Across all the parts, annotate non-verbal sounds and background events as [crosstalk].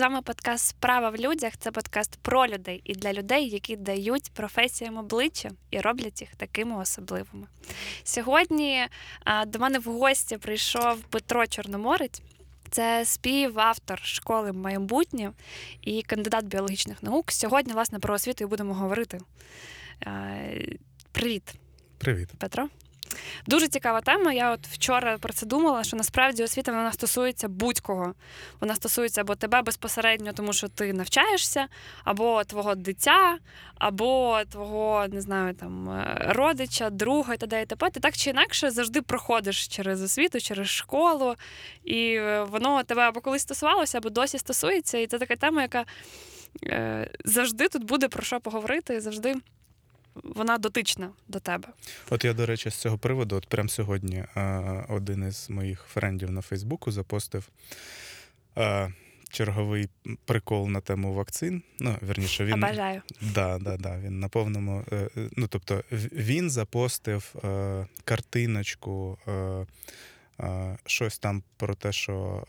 З вами подкаст Справа в людях. Це подкаст про людей і для людей, які дають професіям обличчя і роблять їх такими особливими. Сьогодні до мене в гості прийшов Петро Чорноморець. Це співавтор школи майбутнє і кандидат біологічних наук. Сьогодні, власне, про освіту і будемо говорити. Привіт. Привіт, Петро. Дуже цікава тема. Я от вчора про це думала, що насправді освіта вона стосується будь-кого. Вона стосується або тебе безпосередньо, тому що ти навчаєшся, або твого дитя, або твого не знаю, там е, родича, друга і т.д. і т.п. Ти так чи інакше завжди проходиш через освіту, через школу, і е, воно тебе або колись стосувалося, або досі стосується. І це така тема, яка е, завжди тут буде про що поговорити, завжди вона дотична до тебе. От я, до речі, з цього приводу, от прямо сьогодні, один із моїх френдів на Фейсбуку запостив. Черговий прикол на тему вакцин. Ну, верніше, він Обажаю. Да, да, да, він на повному. Е, е, ну, тобто, він запостив е, картиночку щось там про те, що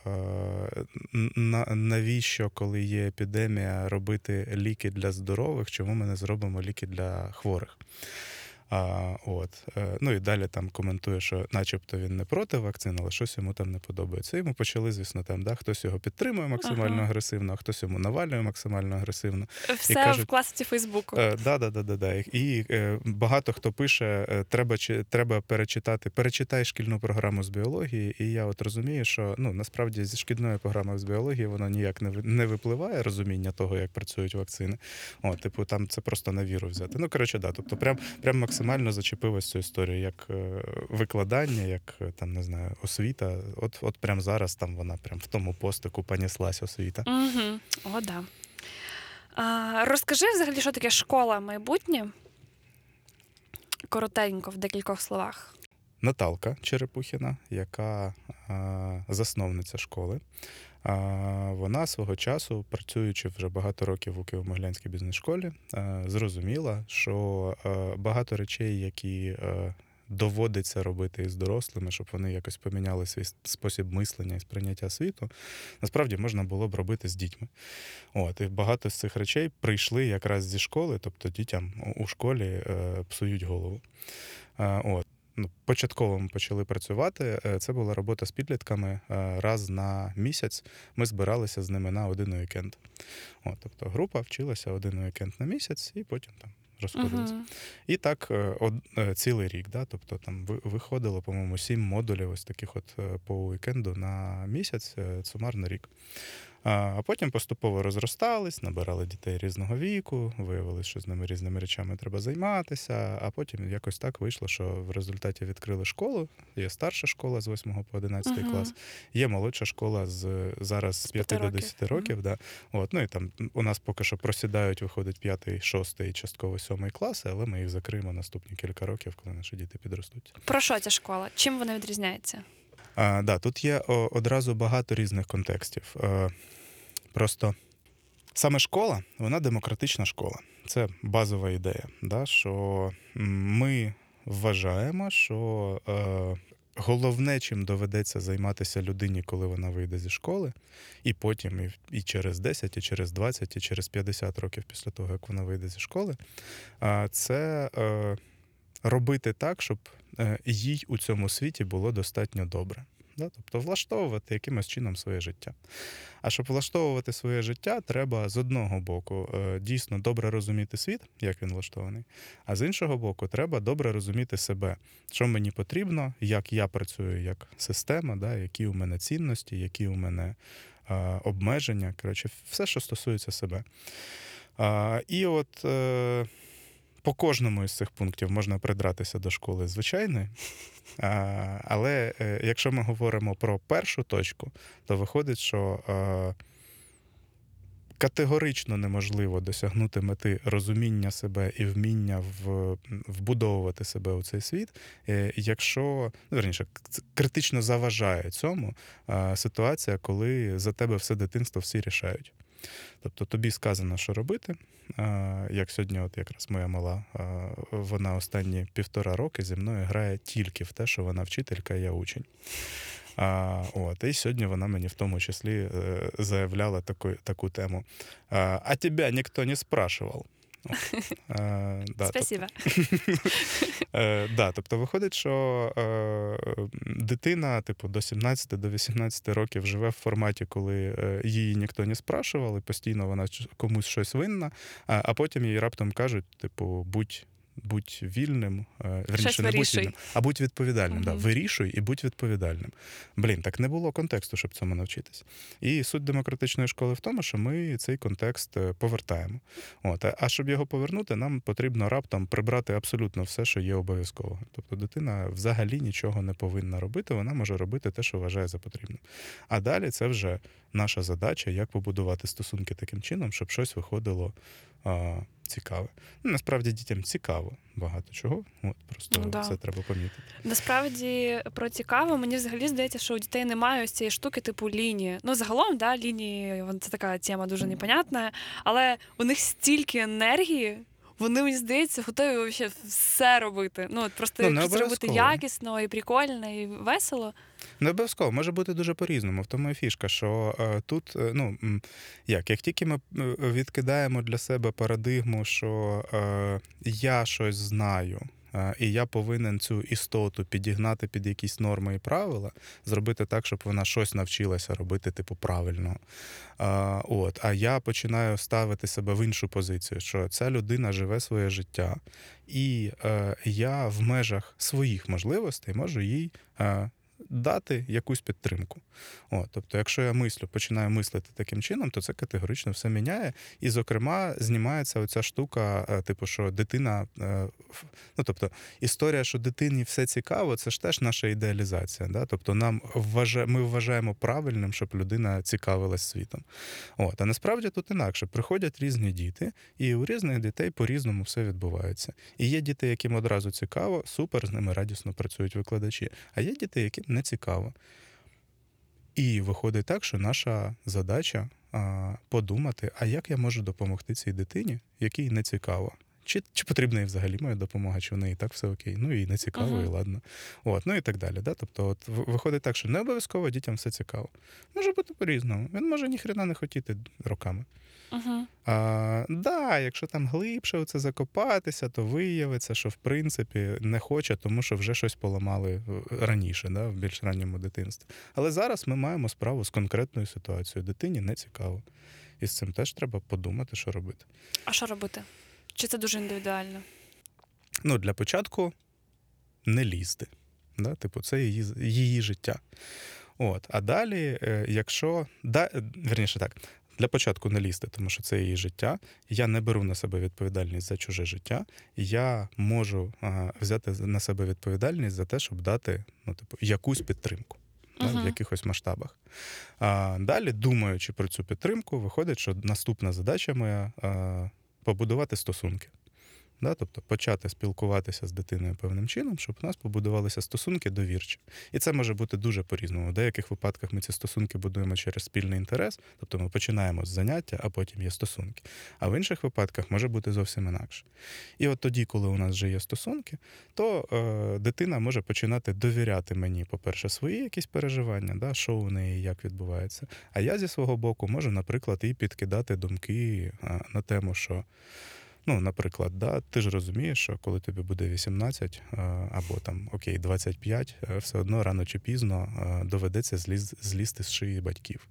навіщо, коли є епідемія, робити ліки для здорових, чому ми не зробимо ліки для хворих. А, от. Е, ну і далі там коментує, що начебто він не проти вакцин, але щось йому там не подобається. Йому почали, звісно, там, да, хтось його підтримує максимально ага. агресивно, а хтось йому навалює максимально агресивно. Все і кажуть, в класиці Фейсбуку. Е, да, да, да, да, да. І е, багато хто пише, е, треба чи, треба перечитати, перечитай шкільну програму з біології, і я от розумію, що ну насправді зі шкільної програми з біології воно ніяк не не випливає розуміння того, як працюють вакцини. О, типу, там це просто на віру взяти. Ну, коротше, да, тобто, прям прям максимально максимально зачепилась цю історію, як е, викладання, як е, там не знаю, освіта. От от прямо зараз там вона прям в тому постику понеслась освіта. Угу. О, да. А, Розкажи взагалі, що таке школа майбутнє? Коротенько, в декількох словах. Наталка Черепухіна, яка а, засновниця школи. Вона свого часу, працюючи вже багато років у Києво-Могилянській бізнес-школі, зрозуміла, що багато речей, які доводиться робити із дорослими, щоб вони якось поміняли свій спосіб мислення і сприйняття світу, насправді можна було б робити з дітьми. От, І багато з цих речей прийшли якраз зі школи, тобто дітям у школі е, псують голову. От ну, початково ми почали працювати. Е, це була робота з підлітками е, раз на місяць. Ми збиралися з ними на один уікенд. От, Тобто група вчилася один уікенд на місяць, і потім там. Розходилися. Uh-huh. І так е, од, цілий рік. Да? Тобто там виходило, по-моєму, сім модулів ось таких от по уікенду на місяць, сумарно рік. А потім поступово розростались, набирали дітей різного віку, виявилось, що з ними різними речами треба займатися. А потім якось так вийшло, що в результаті відкрили школу. Є старша школа з 8 по 11 uh-huh. клас, є молодша школа з зараз з 5 до 10 років. Uh-huh. Да. От, ну і там у нас поки що просідають, виходить 5, 6 і частково 7 класи, але ми їх закриємо наступні кілька років, коли наші діти підростуть. Про що ця школа? Чим вона відрізняється? А, да, Тут є одразу багато різних контекстів. Просто саме школа, вона демократична школа. Це базова ідея. да, Що ми вважаємо, що е, головне, чим доведеться займатися людині, коли вона вийде зі школи, і потім, і, і через 10, і через 20, і через 50 років після того, як вона вийде зі школи, е, це. Е, Робити так, щоб е, їй у цьому світі було достатньо добре да? тобто влаштовувати якимось чином своє життя. А щоб влаштовувати своє життя, треба з одного боку е, дійсно добре розуміти світ, як він влаштований, а з іншого боку, треба добре розуміти себе, що мені потрібно, як я працюю як система, да? які у мене цінності, які у мене е, обмеження. Коротше, все, що стосується себе. І от. Е, по кожному із цих пунктів можна придратися до школи звичайної, але е, якщо ми говоримо про першу точку, то виходить, що категорично неможливо досягнути мети розуміння себе і вміння вбудовувати себе у цей світ, е, якщо ну, верніше, критично заважає цьому ситуація, коли за тебе все дитинство всі рішають. Тобто тобі сказано, що робити. Як сьогодні, от якраз моя мала, вона останні півтора роки зі мною грає тільки в те, що вона вчителька, і я учень. От, і сьогодні вона мені в тому числі е, заявляла таку, таку тему. А тебе ніхто не спрашував. Е, [laughs] да, Спасибо. [laughs] Е, да, тобто виходить, що е, дитина, типу, до 17 до 18 років живе в форматі, коли її ніхто не спрашував, і постійно вона комусь щось винна, а, а потім їй раптом кажуть, типу, будь. Будь вільним, е, верніше, не будь вільним, а будь відповідальним. Да. Вирішуй і будь відповідальним. Блін, так не було контексту, щоб цьому навчитись. І суть демократичної школи в тому, що ми цей контекст е, повертаємо. От, а- щоб його повернути, нам потрібно раптом прибрати абсолютно все, що є обов'язково. Тобто дитина взагалі нічого не повинна робити, вона може робити те, що вважає за потрібне. А далі це вже наша задача, як побудувати стосунки таким чином, щоб щось виходило цікаве. Ну, насправді дітям цікаво багато чого. От просто Ну, да. це треба помітити. Насправді про цікаво, мені взагалі здається, що у дітей немає ось цієї штуки, типу лінії. Ну, загалом, да, лінії це така тема дуже непонятна, але у них стільки енергії. Вони, мені здається, готові вообще все робити. Ну, от просто Ну, якось якісно і прикольно, і весело. Не обов'язково може бути дуже по-різному. В тому і фішка, що е, тут, е, ну як, як тільки ми е, відкидаємо для себе парадигму, що я щось знаю. І я повинен цю істоту підігнати під якісь норми і правила, зробити так, щоб вона щось навчилася робити, типу, правильно. А, от, а я починаю ставити себе в іншу позицію, що ця людина живе своє життя, і е, я в межах своїх можливостей можу їй е, дати якусь підтримку. От, тобто, якщо я мислю, починаю мислити таким чином, то це категорично все міняє. І, зокрема, знімається оця штука, е, типу, що дитина, е, ну тобто, історія, що дитині все цікаво, це ж теж наша ідеалізація. Да? Тобто, нам вважа... ми вважаємо правильним, щоб людина цікавилась світом. От, а насправді тут інакше. Приходять різні діти, і у різних дітей по-різному все відбувається. І є діти, яким одразу цікаво, супер, з ними радісно працюють викладачі. А є діти, яким не цікаво. І виходить так, що наша задача подумати, а як я можу допомогти цій дитині, якій не цікаво. Чи, чи потрібна їй взагалі моя допомога, чи в неї і так все окей? Ну і не цікаво, Мгм. і ладно. От, ну і так далі. Да? Тобто, от виходить так, що не обов'язково дітям все цікаво. Може бути по-різному. Він може ніхрена не хотіти роками. Угу. А, да, якщо там глибше у це закопатися, то виявиться, що в принципі не хоче, тому що вже щось поламали е, раніше, да, в більш ранньому дитинстві. Але зараз ми маємо справу з конкретною ситуацією. Дитині не цікаво. І з цим теж треба подумати, що робити. А що робити? Чи це дуже індивідуально? Ну, для початку не лізти. Да? Типу, це її, її життя. От. А далі, е, якщо. Да, е, верніше так, для початку не лізти, тому що це її життя. Я не беру на себе відповідальність за чуже життя. Я можу а, взяти на себе відповідальність за те, щоб дати ну, типу, якусь підтримку. да, в якихось масштабах. А, далі, думаючи про цю підтримку, виходить, що наступна задача моя а, побудувати стосунки. Да, тобто почати спілкуватися з дитиною певним чином, щоб у нас побудувалися стосунки довірчі. І це може бути дуже по-різному. В деяких випадках ми ці стосунки будуємо через спільний інтерес, тобто ми починаємо з заняття, а потім є стосунки. А в інших випадках може бути зовсім інакше. І от тоді, коли у нас вже є стосунки, то е, дитина може починати довіряти мені, по-перше, свої якісь переживання, да, що у неї як відбувається. А я зі свого боку можу, наприклад, і підкидати думки е, на тему, що. Ну, наприклад, да, ти ж розумієш, що коли тобі буде 18 е, або там окей, 25, е, все одно рано чи пізно е, доведеться зліз, злізти з шиї батьків.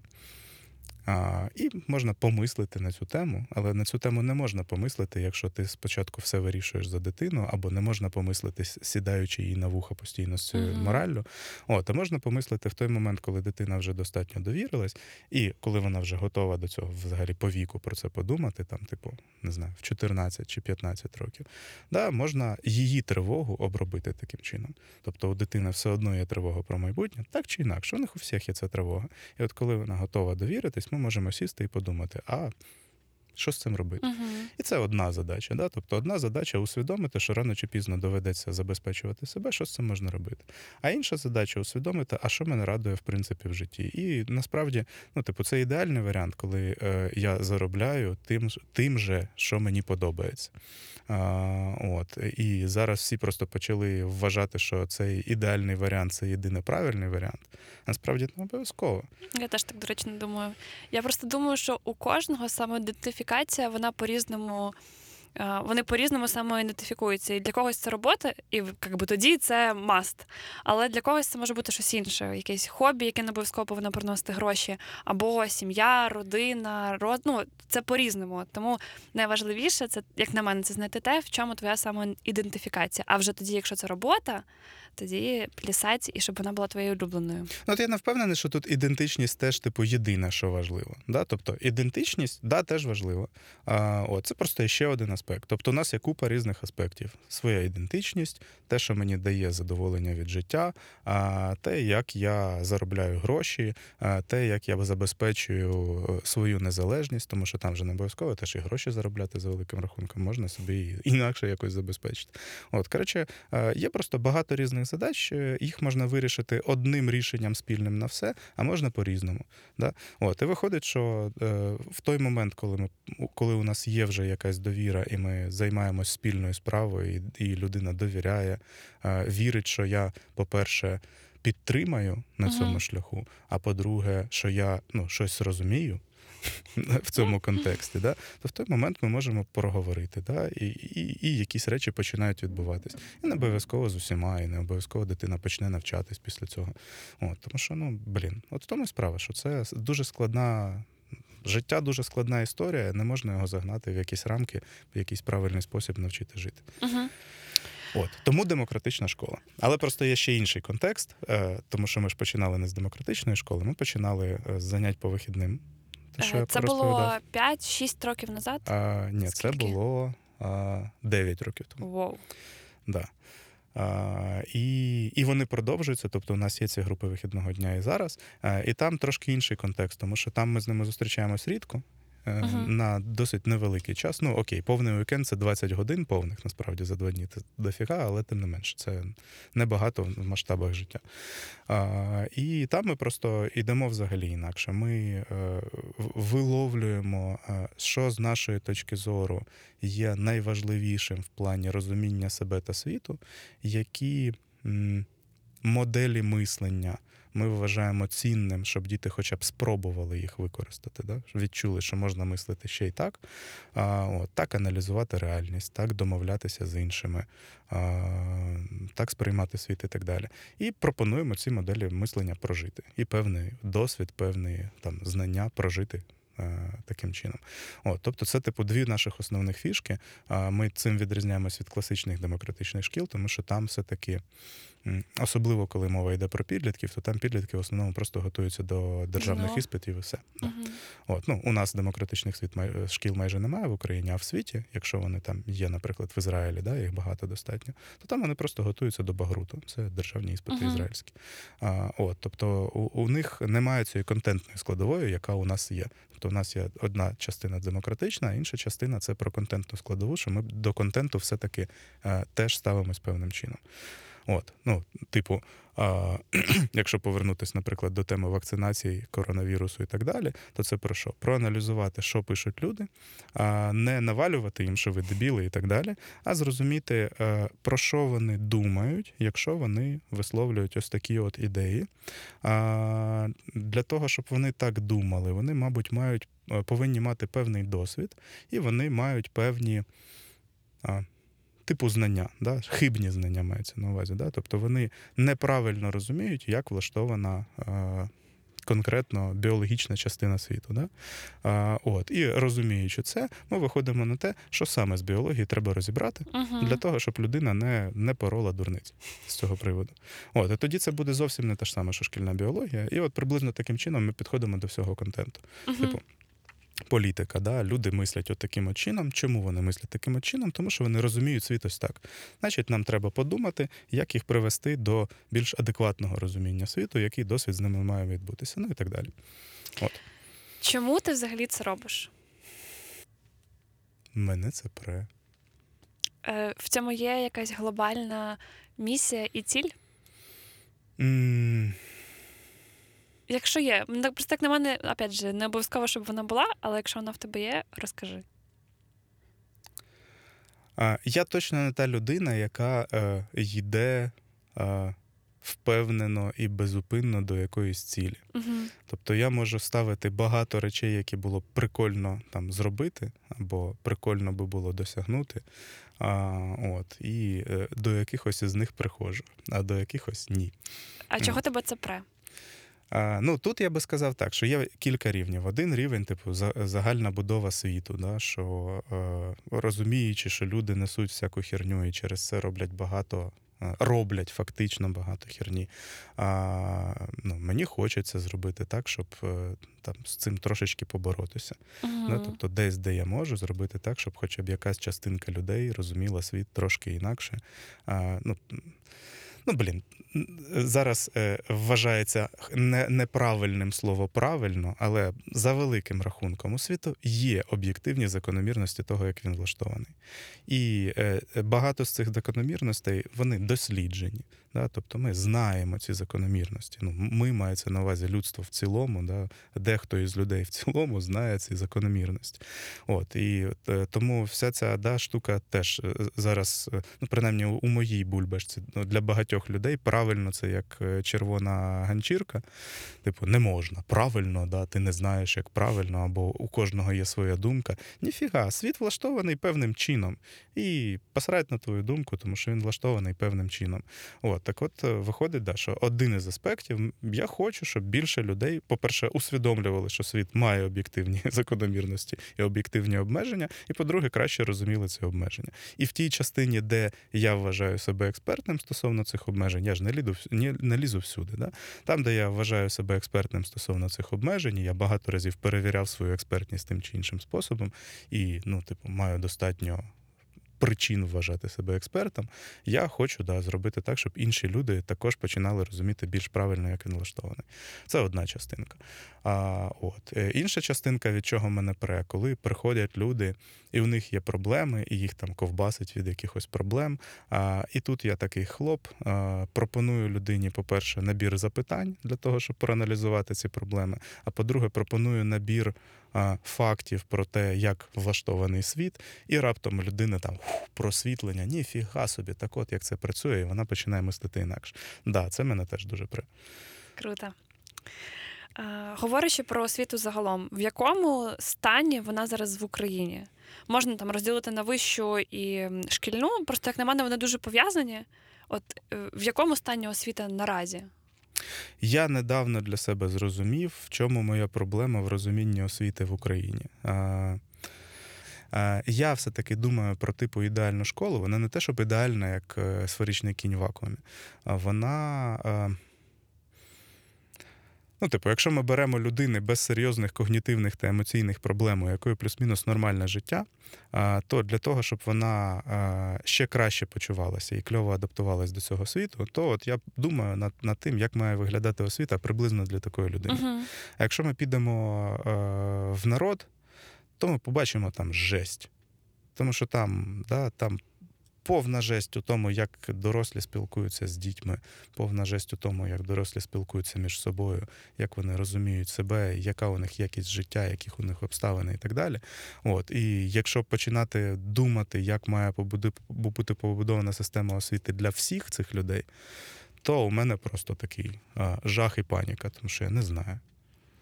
А, І можна помислити на цю тему, але на цю тему не можна помислити, якщо ти спочатку все вирішуєш за дитину, або не можна помислити, сідаючи їй на вуха постійно з цією Мгм. мораллю. От, а можна помислити в той момент, коли дитина вже достатньо довірилась, і коли вона вже готова до цього взагалі по віку про це подумати, там, типу, не знаю, в 14 чи 15 років, да, можна її тривогу обробити таким чином. Тобто у дитини все одно є тривога про майбутнє, так чи інакше, у них у всіх є ця тривога. І от коли вона готова довіритись, ми можемо сісти і подумати: а Що з цим робити? Угу. І це одна задача. Да? Тобто одна задача усвідомити, що рано чи пізно доведеться забезпечувати себе, що з цим можна робити. А інша задача усвідомити, а що мене радує в принципі в житті. І насправді, ну, типу, це ідеальний варіант, коли е, я заробляю тим, тим же, що мені подобається. А, от. І зараз всі просто почали вважати, що цей ідеальний варіант це єдиний правильний варіант. Насправді не обов'язково. Я теж так, до речі, не думаю. Я просто думаю, що у кожного саме самоідентифікація, вона по-різному. е, Вони по-різному самоідентифікуються. І для когось це робота, і як би, тоді це маст. Але для когось це може бути щось інше, якесь хобі, яке не обов'язково повинно приносити гроші, або сім'я, родина, род... ну, це по-різному. Тому найважливіше це, як на мене, це знайти те, в чому твоя самоідентифікація. А вже тоді, якщо це робота, тоді плясать, і щоб вона була твоєю улюбленою. Ну, от я не впевнений, що тут ідентичність теж, типу, єдине, що важливо. Да? Тобто ідентичність, да, теж важлива. А, от, це просто ще один аспект. Тобто, у нас є купа різних аспектів: своя ідентичність, те, що мені дає задоволення від життя, а, те, як я заробляю гроші, а, те, як я забезпечую е, свою незалежність, тому що там вже не обов'язково теж і гроші заробляти за великим рахунком, можна собі інакше якось забезпечити. От, коротше, е, є просто багато різних задач. е, Їх можна вирішити одним рішенням спільним на все, а можна по-різному. Да? От, і виходить, що е, в той момент, коли ми коли у нас є вже якась довіра, і ми займаємось спільною справою, і, і людина довіряє, е, вірить, що я, по-перше, підтримаю на цьому шляху, а по-друге, що я ну, щось розумію. [laughs] В цьому контексті, да, то в той момент ми можемо проговорити, да, і, і, і якісь речі починають відбуватись. І не обов'язково з усіма, і не обов'язково дитина почне навчатись після цього. От, тому що, ну, блін, от в тому і справа, що це дуже складна. Життя дуже складна історія, не можна його загнати в якісь рамки, в якийсь правильний спосіб навчити жити. Угу. От тому демократична школа. Але просто є ще інший контекст, е, тому що ми ж починали не з демократичної школи, ми починали е, з занять по вихідним. Те, що я Е, Це розповідав. було 5-6 років назад. А, ні, це було а, 9 років тому. Wow. Да. А, і, і вони продовжуються. Тобто, у нас є ці групи вихідного дня і зараз. А, і там трошки інший контекст, тому що там ми з ними зустрічаємось рідко. Е, Мгм. На досить невеликий час. Ну окей, повний вікенд це 20 годин повних, насправді за два дні це дофіга, але тим не менше, це небагато в масштабах життя. А, і там ми просто йдемо взагалі інакше. Ми е, в- виловлюємо, е, що з нашої точки зору є найважливішим в плані розуміння себе та світу, які м, моделі мислення ми вважаємо цінним, щоб діти хоча б спробували їх використати. Да? Відчули, що можна мислити ще й так, а, от, так аналізувати реальність, так домовлятися з іншими, а, так сприймати світ і так далі. І пропонуємо ці моделі мислення прожити. І певний досвід, певні там знання прожити. е, Таким чином, От, тобто, це типу дві наших основних фішки. Ми цим відрізняємось від класичних демократичних шкіл, тому що там все-таки, особливо коли мова йде про підлітків, то там підлітки в основному просто готуються до державних Ну. іспитів і все. Угу. От, ну, у нас демократичних світ май- шкіл майже немає в Україні, а в світі, якщо вони там є, наприклад, в Ізраїлі, да, їх багато достатньо, то там вони просто готуються до баґруту. Це державні іспити Мгм. ізраїльські. А, от, тобто у, у них немає цієї контентної складової, яка у нас є. Тобто у нас є одна частина демократична, а інша частина це про контентну складову, що ми до контенту все-таки е, теж ставимось певним чином. От, ну, типу, а, [clears throat] якщо повернутися, наприклад, до теми вакцинації, коронавірусу і так далі, то це про що? Проаналізувати, що пишуть люди, а, не навалювати їм, що ви дебіли і так далі, а зрозуміти, е, про що вони думають, якщо вони висловлюють ось такі от ідеї. А, Для того, щоб вони так думали, вони, мабуть, мають е, повинні мати певний досвід, і вони мають певні. А, Типу знання, да? хибні знання мається на увазі. Да? Тобто вони неправильно розуміють, як влаштована е, конкретно біологічна частина світу. Да? А, от. І розуміючи це, ми виходимо на те, що саме з біології треба розібрати Угу. для того, щоб людина не, не порола дурниць з цього приводу. От, і тоді це буде зовсім не те ж саме, що шкільна біологія. І от приблизно таким чином ми підходимо до всього контенту. Типу, політика, да, люди мислять от таким от чином. Чому вони мислять таким от чином? Тому що вони розуміють світ ось так. Значить, нам треба подумати, як їх привести до більш адекватного розуміння світу, який досвід з ними має відбутися, ну і так далі. Чому ти взагалі це робиш? мене це пре. Е, в цьому є якась глобальна місія і ціль? М, Якщо є, просто як на мене, опять же, не обов'язково, щоб вона була, але якщо вона в тебе є, розкажи. Я точно не та людина, яка е, йде е, впевнено і безупинно до якоїсь цілі. Угу. Тобто я можу ставити багато речей, які було б прикольно там зробити, або прикольно би було досягнути. А, от, і е, до якихось із них приходжу, а до якихось ні. А чого тебе це пре? Ну тут я би сказав так, що є кілька рівнів. Один рівень, типу, загальна будова світу, да, що е, розуміючи, що люди несуть всяку херню і через це роблять багато. е, Роблять фактично багато херні. А, ну, мені хочеться зробити так, щоб е, там з цим трошечки поборотися. Угу. Ну, тобто, десь, де я можу, зробити так, щоб хоча б якась частинка людей розуміла світ трошки інакше. А, ну, ну, блін, зараз е, вважається не, неправильним слово правильно, але за великим рахунком у світу є об'єктивні закономірності того, як він влаштований. І е, багато з цих закономірностей вони досліджені. Да? Тобто ми знаємо ці закономірності. Ну, ми мається на увазі людство в цілому, да? дехто із людей в цілому знає ці закономірності. От, і е, тому вся ця да, штука теж е, зараз, е, ну, принаймні у моїй бульбашці, ну, для багатьох людей правильно це як червона ганчірка. Типу, не можна. Правильно, да, ти не знаєш, як правильно, або у кожного є своя думка. Ніфіга, світ влаштований певним чином. І посрать на твою думку, тому що він влаштований певним чином. От, так от е, виходить, да, що один із аспектів, я хочу, щоб більше людей, по-перше, усвідомлювали, що світ має об'єктивні [laughs] закономірності і об'єктивні обмеження, і, по-друге, краще розуміли ці обмеження. І в тій частині, де я вважаю себе експертним стосовно цих обмежень, я ж не лізу, не, не лізу всюди. Да? Там, де я вважаю себе експертним стосовно цих обмежень, я багато разів перевіряв свою експертність тим чи іншим способом, і ну, типу, маю достатньо. Причин вважати себе експертом, я хочу да, зробити так, щоб інші люди також починали розуміти більш правильно, як він влаштований. Це одна частинка. А, от. Е, Інша частинка, від чого мене пре, коли приходять люди, і у них є проблеми, і їх там ковбасить від якихось проблем. А, і тут я такий хлоп, а, пропоную людині, по-перше, набір запитань для того, щоб проаналізувати ці проблеми. А по-друге, пропоную набір фактів про те, як влаштований світ, і раптом людина там «Фу, просвітлення, ніфіга собі, так от як це працює, і вона починає мислити інакше. Да, це мене теж дуже при. Круто. Е, говорячи про освіту загалом, в якому стані вона зараз в Україні? Можна там розділити на вищу і шкільну, просто як на мене, вони дуже пов'язані. От е, в якому стані освіта наразі? Я недавно для себе зрозумів, в чому моя проблема в розумінні освіти в Україні. Я все-таки думаю про типу ідеальну школу. Вона не те, щоб ідеальна, як е, сферичний кінь в вакуумі. Вона. Ну, типу, якщо ми беремо людини без серйозних когнітивних та емоційних проблем, у якої плюс-мінус нормальне життя, то для того, щоб вона ще краще почувалася і кльово адаптувалась до цього світу, то от я думаю над, над тим, як має виглядати освіта приблизно для такої людини. Угу. А якщо ми підемо в народ, то ми побачимо там жесть. Тому що там, да, там повна жесть у тому, як дорослі спілкуються з дітьми, повна жесть у тому, як дорослі спілкуються між собою, як вони розуміють себе, яка у них якість життя, яких у них обставини і так далі. От. І якщо починати думати, як має бути побудована система освіти для всіх цих людей, то у мене просто такий а, жах і паніка, тому що я не знаю.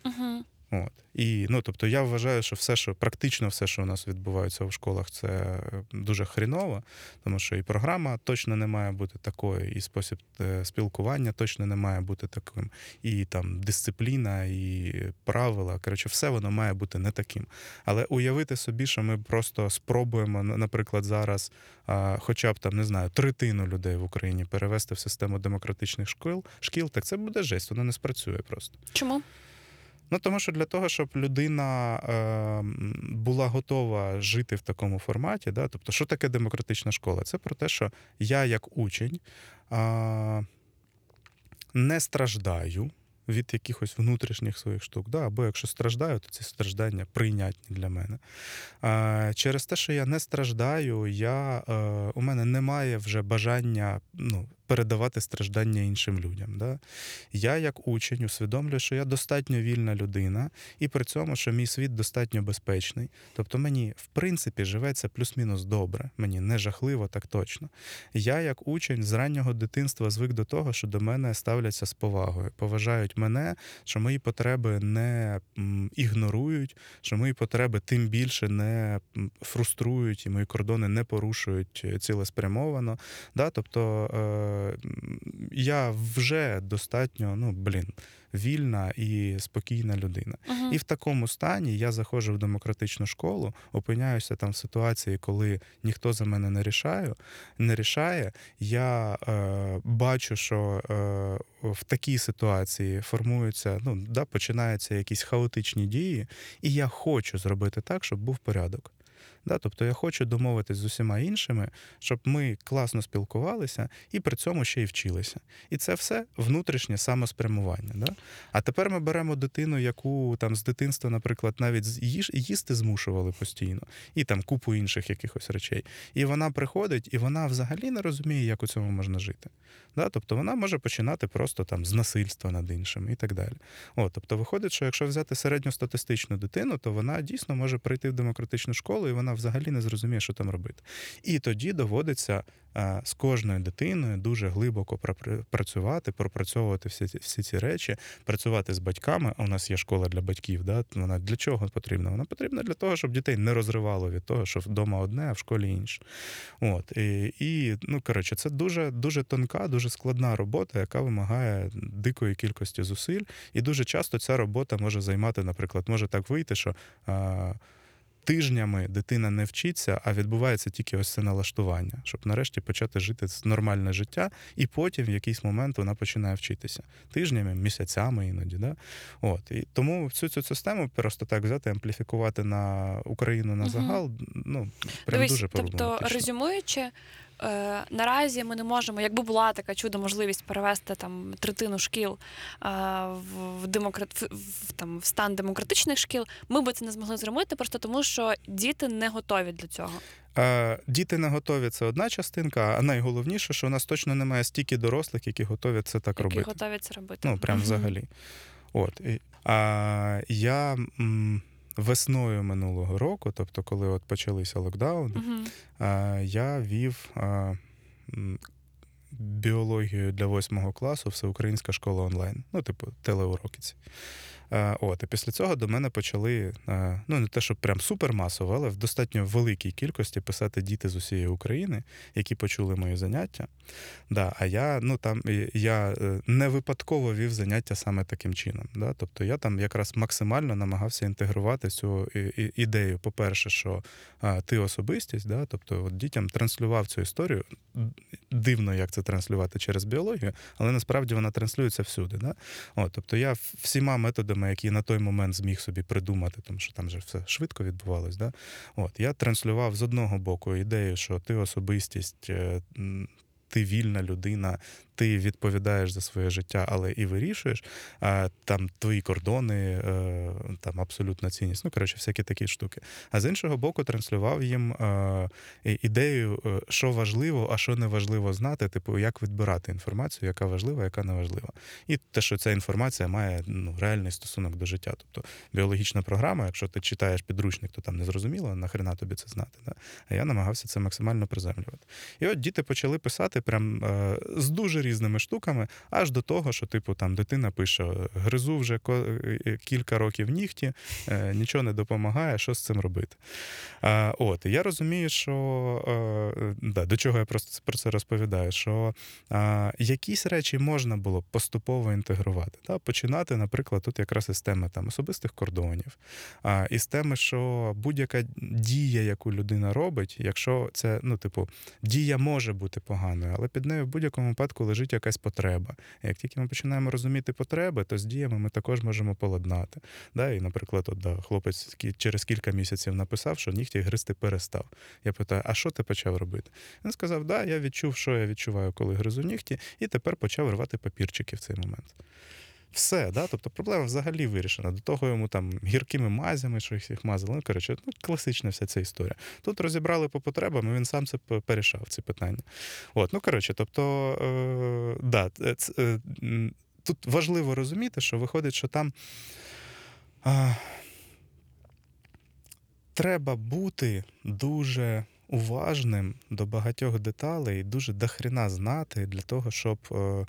Угу. От. І, ну, тобто я вважаю, що все, що практично все, що у нас відбувається в школах, це дуже хріново, тому що і програма точно не має бути такою, і спосіб е, спілкування точно не має бути таким, і там дисципліна, і правила. Коротше, все воно має бути не таким. Але уявити собі, що ми просто спробуємо, наприклад, зараз, хоча б там не знаю, третину людей в Україні перевести в систему демократичних шкіл, шкіл, так це буде жесть, воно не спрацює просто. Чому? Ну, тому що для того, щоб людина е, була готова жити в такому форматі, да, тобто, що таке демократична школа? Це про те, що я, як учень, е, не страждаю від якихось внутрішніх своїх штук. Да? Або якщо страждаю, то ці страждання прийнятні для мене. А, через те, що я не страждаю, я, е, у мене немає вже бажання ну, передавати страждання іншим людям. Да? Я, як учень, усвідомлюю, що я достатньо вільна людина, і при цьому, що мій світ достатньо безпечний. Тобто мені, в принципі, живеться плюс-мінус добре. Мені не жахливо, так точно. Я, як учень, з раннього дитинства звик до того, що до мене ставляться з повагою, поважають мене, що мої потреби не ігнорують, що мої потреби тим більше не фруструють і мої кордони не порушують е, цілеспрямовано. Да? Тобто е, я вже достатньо, ну блін, вільна і спокійна людина. Мгм. І в такому стані я заходжу в демократичну школу, опиняюся там в ситуації, коли ніхто за мене не рішає, не рішає. Я е, бачу, що е, в такій ситуації формуються, ну да, починаються якісь хаотичні дії, і я хочу зробити так, щоб був порядок. Да, тобто я хочу домовитись з усіма іншими, щоб ми класно спілкувалися і при цьому ще й вчилися. І це все внутрішнє самоспрямування. Да? А тепер ми беремо дитину, яку там з дитинства, наприклад, навіть їсти змушували постійно, і там купу інших якихось речей. І вона приходить, і вона взагалі не розуміє, як у цьому можна жити. Да? Тобто вона може починати просто там з насильства над іншими і так далі. О, тобто виходить, що якщо взяти середньостатистичну дитину, то вона дійсно може прийти в демократичну школу, і вона взагалі не зрозуміє, що там робити. І тоді доводиться е, з кожною дитиною дуже глибоко працювати, пропрацьовувати всі, всі ці речі, працювати з батьками. У нас є школа для батьків. Да? Вона для чого потрібна? Вона потрібна для того, щоб дітей не розривало від того, що вдома одне, а в школі інше. От і, і ну коротше, це дуже дуже тонка, дуже складна робота, яка вимагає дикої кількості зусиль. І дуже часто ця робота може займати, наприклад, може так вийти, що. А, Тижнями дитина не вчиться, а відбувається тільки ось це налаштування, щоб нарешті почати жити нормальне життя, і потім в якийсь момент вона починає вчитися тижнями, місяцями іноді. Да? От і тому всю цю систему просто так взяти, ампліфікувати на Україну на загал. загал. Ну прям Дивись, дуже тобто, резюмуючи, е, наразі ми не можемо, якби була така чудо можливість перевести там третину шкіл е, в, в, демократ, в, в, там, в стан демократичних шкіл, ми би це не змогли зробити, просто тому що діти не готові для цього. Е, Діти не готові це одна частинка, а найголовніше, що у нас точно немає стільки дорослих, які готові це так Які робити. готові це робити. Ну, прям взагалі. От. А, я м, весною минулого року, тобто, коли от почалися локдауни, uh-huh. я вів біологію для восьмого класу всеукраїнська школа онлайн. Ну, типу, телеуроки ці. Е, От, і після цього до мене почали, е, ну не те, щоб прям супермасово, але в достатньо великій кількості писати діти з усієї України, які почули мої заняття. Да, а я ну там я е, не випадково вів заняття саме таким чином. Да? Тобто я там якраз максимально намагався інтегрувати цю ідею. По-перше, що ти особистість, да? тобто от дітям транслював цю історію. Дивно, як це транслювати через біологію, але насправді вона транслюється всюди. Да? От, тобто я всіма методами, які на той момент зміг собі придумати, тому що там вже все швидко відбувалось. Да? От, я транслював з одного боку ідею, що ти особистість, е, ти вільна людина, ти відповідаєш за своє життя, але і вирішуєш. А там твої кордони, е, там абсолютна цінність. Ну, коротше, всякі такі штуки. А з іншого боку, транслював їм е, ідею, е, що важливо, а що не важливо знати, типу, як відбирати інформацію, яка важлива, яка не важлива. І те, що ця інформація має ну, реальний стосунок до життя. Тобто біологічна програма, якщо ти читаєш підручник, то там не зрозуміло, нахрена тобі це знати. Да? А я намагався це максимально приземлювати. І от діти почали писати прям з дуже різними штуками, аж до того, що, типу, там дитина пише: гризу вже е, кілька років нігті, е, нічого не допомагає, що з цим робити. От, я розумію, що е, да, до чого я просто про це розповідаю, що якісь речі можна було поступово інтегрувати. Та? Починати, наприклад, тут якраз із теми там, особистих кордонів, із теми, що будь-яка дія, яку людина робить, якщо це, ну, типу, дія може бути поганою, але під нею в будь-якому випадку лежить якась потреба. Як тільки ми починаємо розуміти потреби, то з діями ми також можемо поладнати. Да? І, наприклад, от, да, хлопець через кілька місяців написав, що нігті гризти перестав. Я питаю, а що ти почав робити? Він сказав, да, я відчув, що я відчуваю, коли гризу нігті, і тепер почав рвати папірчики в цей момент. Все, да? тобто проблема взагалі вирішена. До того йому там гіркими мазями, що їх мазали. Ну, коротше, ну, класична вся ця історія. Тут розібрали по потребам, і він сам це п- порішав, ці питання. От, ну коротше, тобто, е, да, е, е, тут важливо розуміти, що виходить, що там. Е, треба бути дуже уважним до багатьох деталей, дуже дохріна знати для того, щоб е,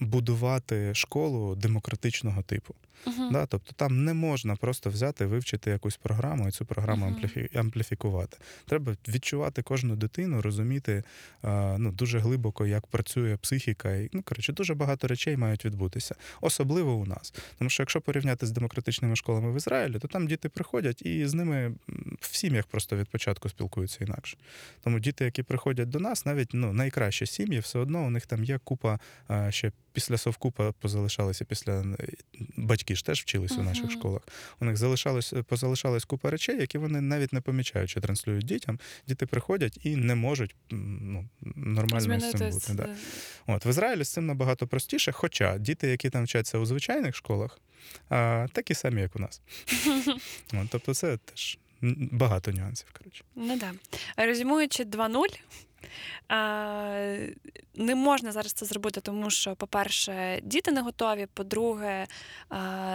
будувати школу демократичного типу. Мгм. Да? Тобто там не можна просто взяти, вивчити якусь програму і цю програму Мгм. ампліфі... ампліфікувати. Треба відчувати кожну дитину, розуміти е, ну, дуже глибоко, як працює психіка. І, ну, коротше, дуже багато речей мають відбутися, особливо у нас. Тому що якщо порівняти з демократичними школами в Ізраїлі, то там діти приходять і з ними в сім'ях просто від початку спілкуються інакше. Тому діти, які приходять до нас, навіть ну, найкращі сім'ї, все одно у них там є купа е, ще після совкупа позалишалися після е, батьки ж теж вчилися у наших школах. У них залишалось позалишалась купа речей, які вони навіть не помічають, що транслюють дітям. Діти приходять і не можуть ну, нормально з цим бути. Да. От в Ізраїлі з цим набагато простіше. Хоча діти, які там вчаться у звичайних школах, а, такі самі, як у нас. [laughs] От, тобто, це теж багато нюансів. Коротше. Ну да. Резюмуючи 2.0, а, не можна зараз це зробити, тому що, по-перше, діти не готові, по-друге,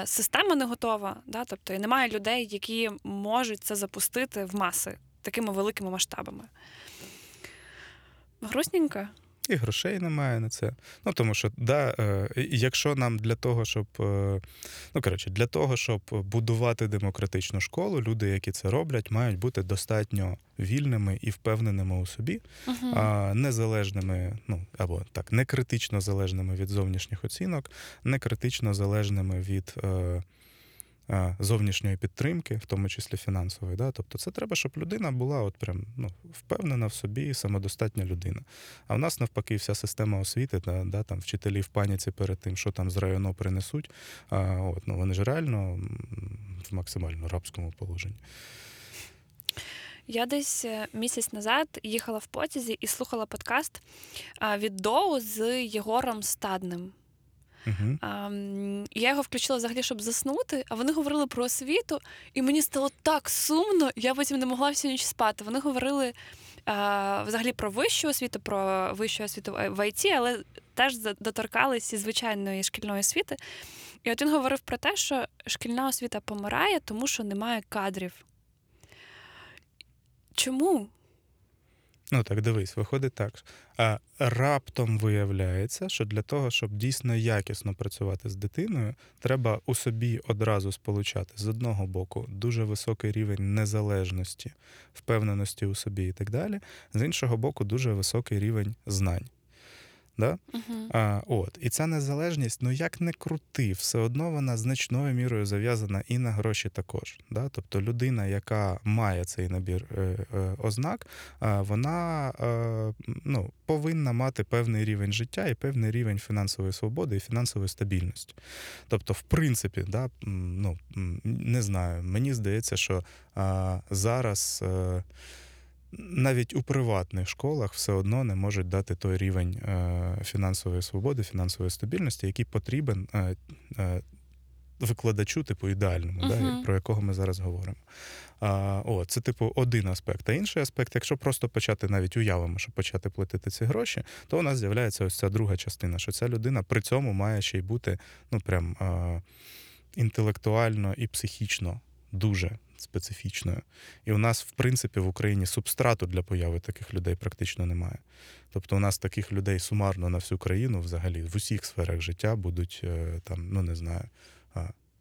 система не готова. Да? Тобто і немає людей, які можуть це запустити в маси такими великими масштабами. Грустненько. І грошей немає на це. Ну тому що да, е, якщо нам для того, щоб е, ну коротше, для того, щоб будувати демократичну школу, люди, які це роблять, мають бути достатньо вільними і впевненими у собі, Угу. а незалежними, ну або так, не критично залежними від зовнішніх оцінок, не критично залежними від. Е, Зовнішньої підтримки, в тому числі фінансової, да? тобто це треба, щоб людина була от прям ну, впевнена в собі, самодостатня людина. А в нас навпаки, вся система освіти, да, да, там вчителі в паніці перед тим, що там з району принесуть. А, от, ну, вони ж реально в максимально рабському положенні. Я десь е, місяць назад їхала в потязі і слухала подкаст від Доу з Єгором Стадним. Угу. А, я його включила взагалі, щоб заснути, а вони говорили про освіту, і мені стало так сумно, я потім не могла всю ніч спати. Вони говорили а, взагалі про вищу освіту, про вищу освіту в ІТ, але теж і звичайної шкільної освіти. І от він говорив про те, що шкільна освіта помирає, тому що немає кадрів. Чому? Ну так дивись, виходить так. А раптом виявляється, що для того, щоб дійсно якісно працювати з дитиною, треба у собі одразу сполучати з одного боку дуже високий рівень незалежності, впевненості у собі і так далі, з іншого боку, дуже високий рівень знань. Да? Угу. А, от. І ця незалежність, ну як не крути, все одно вона значною мірою зав'язана і на гроші також. Да? Тобто людина, яка має цей набір е, е, ознак, е, вона е, ну, повинна мати певний рівень життя і певний рівень фінансової свободи і фінансової стабільності. Тобто, в принципі, да, ну, не знаю, мені здається, що е, зараз. Навіть у приватних школах все одно не можуть дати той рівень е, фінансової свободи, фінансової стабільності, який потрібен е, е, викладачу, типу ідеальному, да, про якого ми зараз говоримо. А, о, це, типу, один аспект. А інший аспект, якщо просто почати навіть уявимо, щоб почати платити ці гроші, то у нас з'являється ось ця друга частина, що ця людина при цьому має ще й бути ну прям е, інтелектуально і психічно дуже специфічною. І у нас, в принципі, в Україні субстрату для появи таких людей практично немає. Тобто, у нас таких людей сумарно на всю країну, взагалі, в усіх сферах життя будуть е, там, ну не знаю,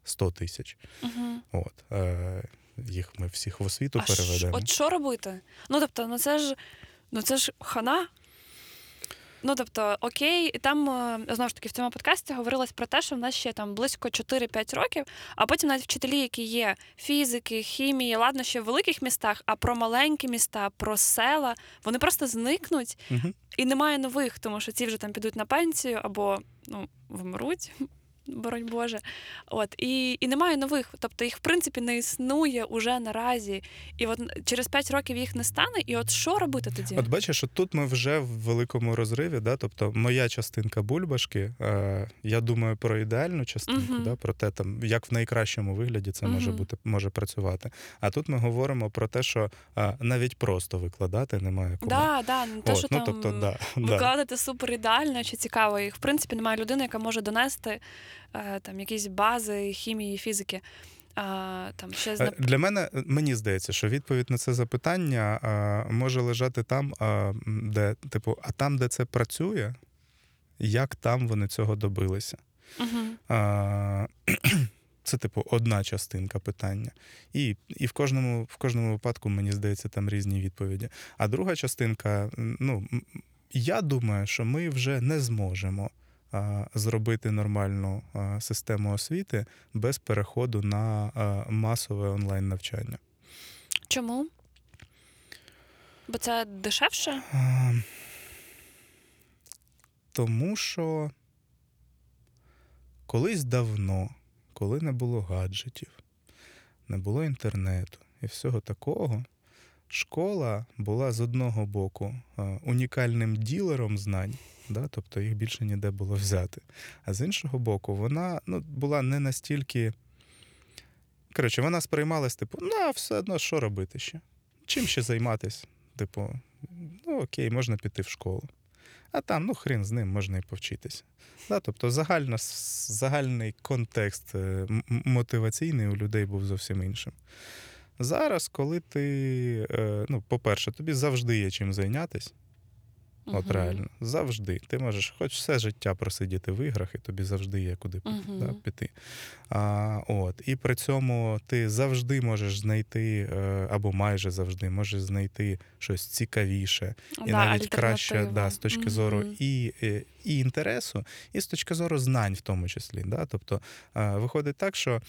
100 тисяч. Угу. От. Е, Їх ми всіх в освіту А переведемо. от що робити? Ну тобто, ну це ж ну це ж хана. Ну тобто, окей, там е, знову ж таки в цьому подкасті говорилось про те, що в нас ще там близько 4-5 років, а потім навіть вчителі, які є фізики, хімії, ладно, ще в великих містах, а про маленькі міста, про села, вони просто зникнуть Угу. і немає нових, тому що ці вже там підуть на пенсію або ну, вмруть. Боронь Боже. От і, і немає нових. Тобто їх в принципі не існує уже наразі. І от через 5 років їх не стане. І от що робити тоді? От бачиш, от тут ми вже в великому розриві. Да? Тобто, моя частинка бульбашки, е, я думаю про ідеальну частинку, Мгм. да? про те, там, як в найкращому вигляді це може Мгм. бути може працювати. А тут ми говоримо про те, що е, навіть просто викладати немає кому. Да, да, не те, От, що ну, там тобто, да, да. викладати супер ідеально чи цікаво. І в принципі немає людини, яка може донести там якісь бази хімії, фізики. А, там ще Е, зна... Для мене мені здається, що відповідь на це запитання е, може лежати там, е, де, типу, а там, де це працює, як там вони цього добилися. угу. А, [clears throat] Це, типу, одна частинка питання. І, і в, кожному, в кожному випадку, мені здається, там різні відповіді. А друга частинка, ну, я думаю, що ми вже не зможемо а, зробити нормальну систему освіти без переходу на масове онлайн навчання. Чому? Бо це дешевше? Тому що колись давно, коли не було гаджетів, не було інтернету і всього такого, школа була з одного боку унікальним ділером знань, да, тобто їх більше ніде було взяти. А з іншого боку, вона ну, була не настільки. Коротше, вона сприймалась, типу, ну, все одно, що робити ще? Чим ще займатися? Типу, ну окей, можна піти в школу. А там, ну, хрін з ним, можна і повчитися. Да, тобто загальна, с- загальний контекст е, мотиваційний у людей був зовсім іншим. Зараз, коли ти, е, ну, по-перше, тобі завжди є чим зайнятися, от реально, завжди. Ти можеш хоч все життя просидіти в іграх, і тобі завжди є куди. Мгм. Да, піти. А, от. І при цьому ти завжди можеш знайти, е, або майже завжди можеш знайти щось цікавіше, і Да, навіть краще да, з точки зору Мгм. і, е, і інтересу, і з точки зору знань, в тому числі. Да? Тобто е, виходить так, що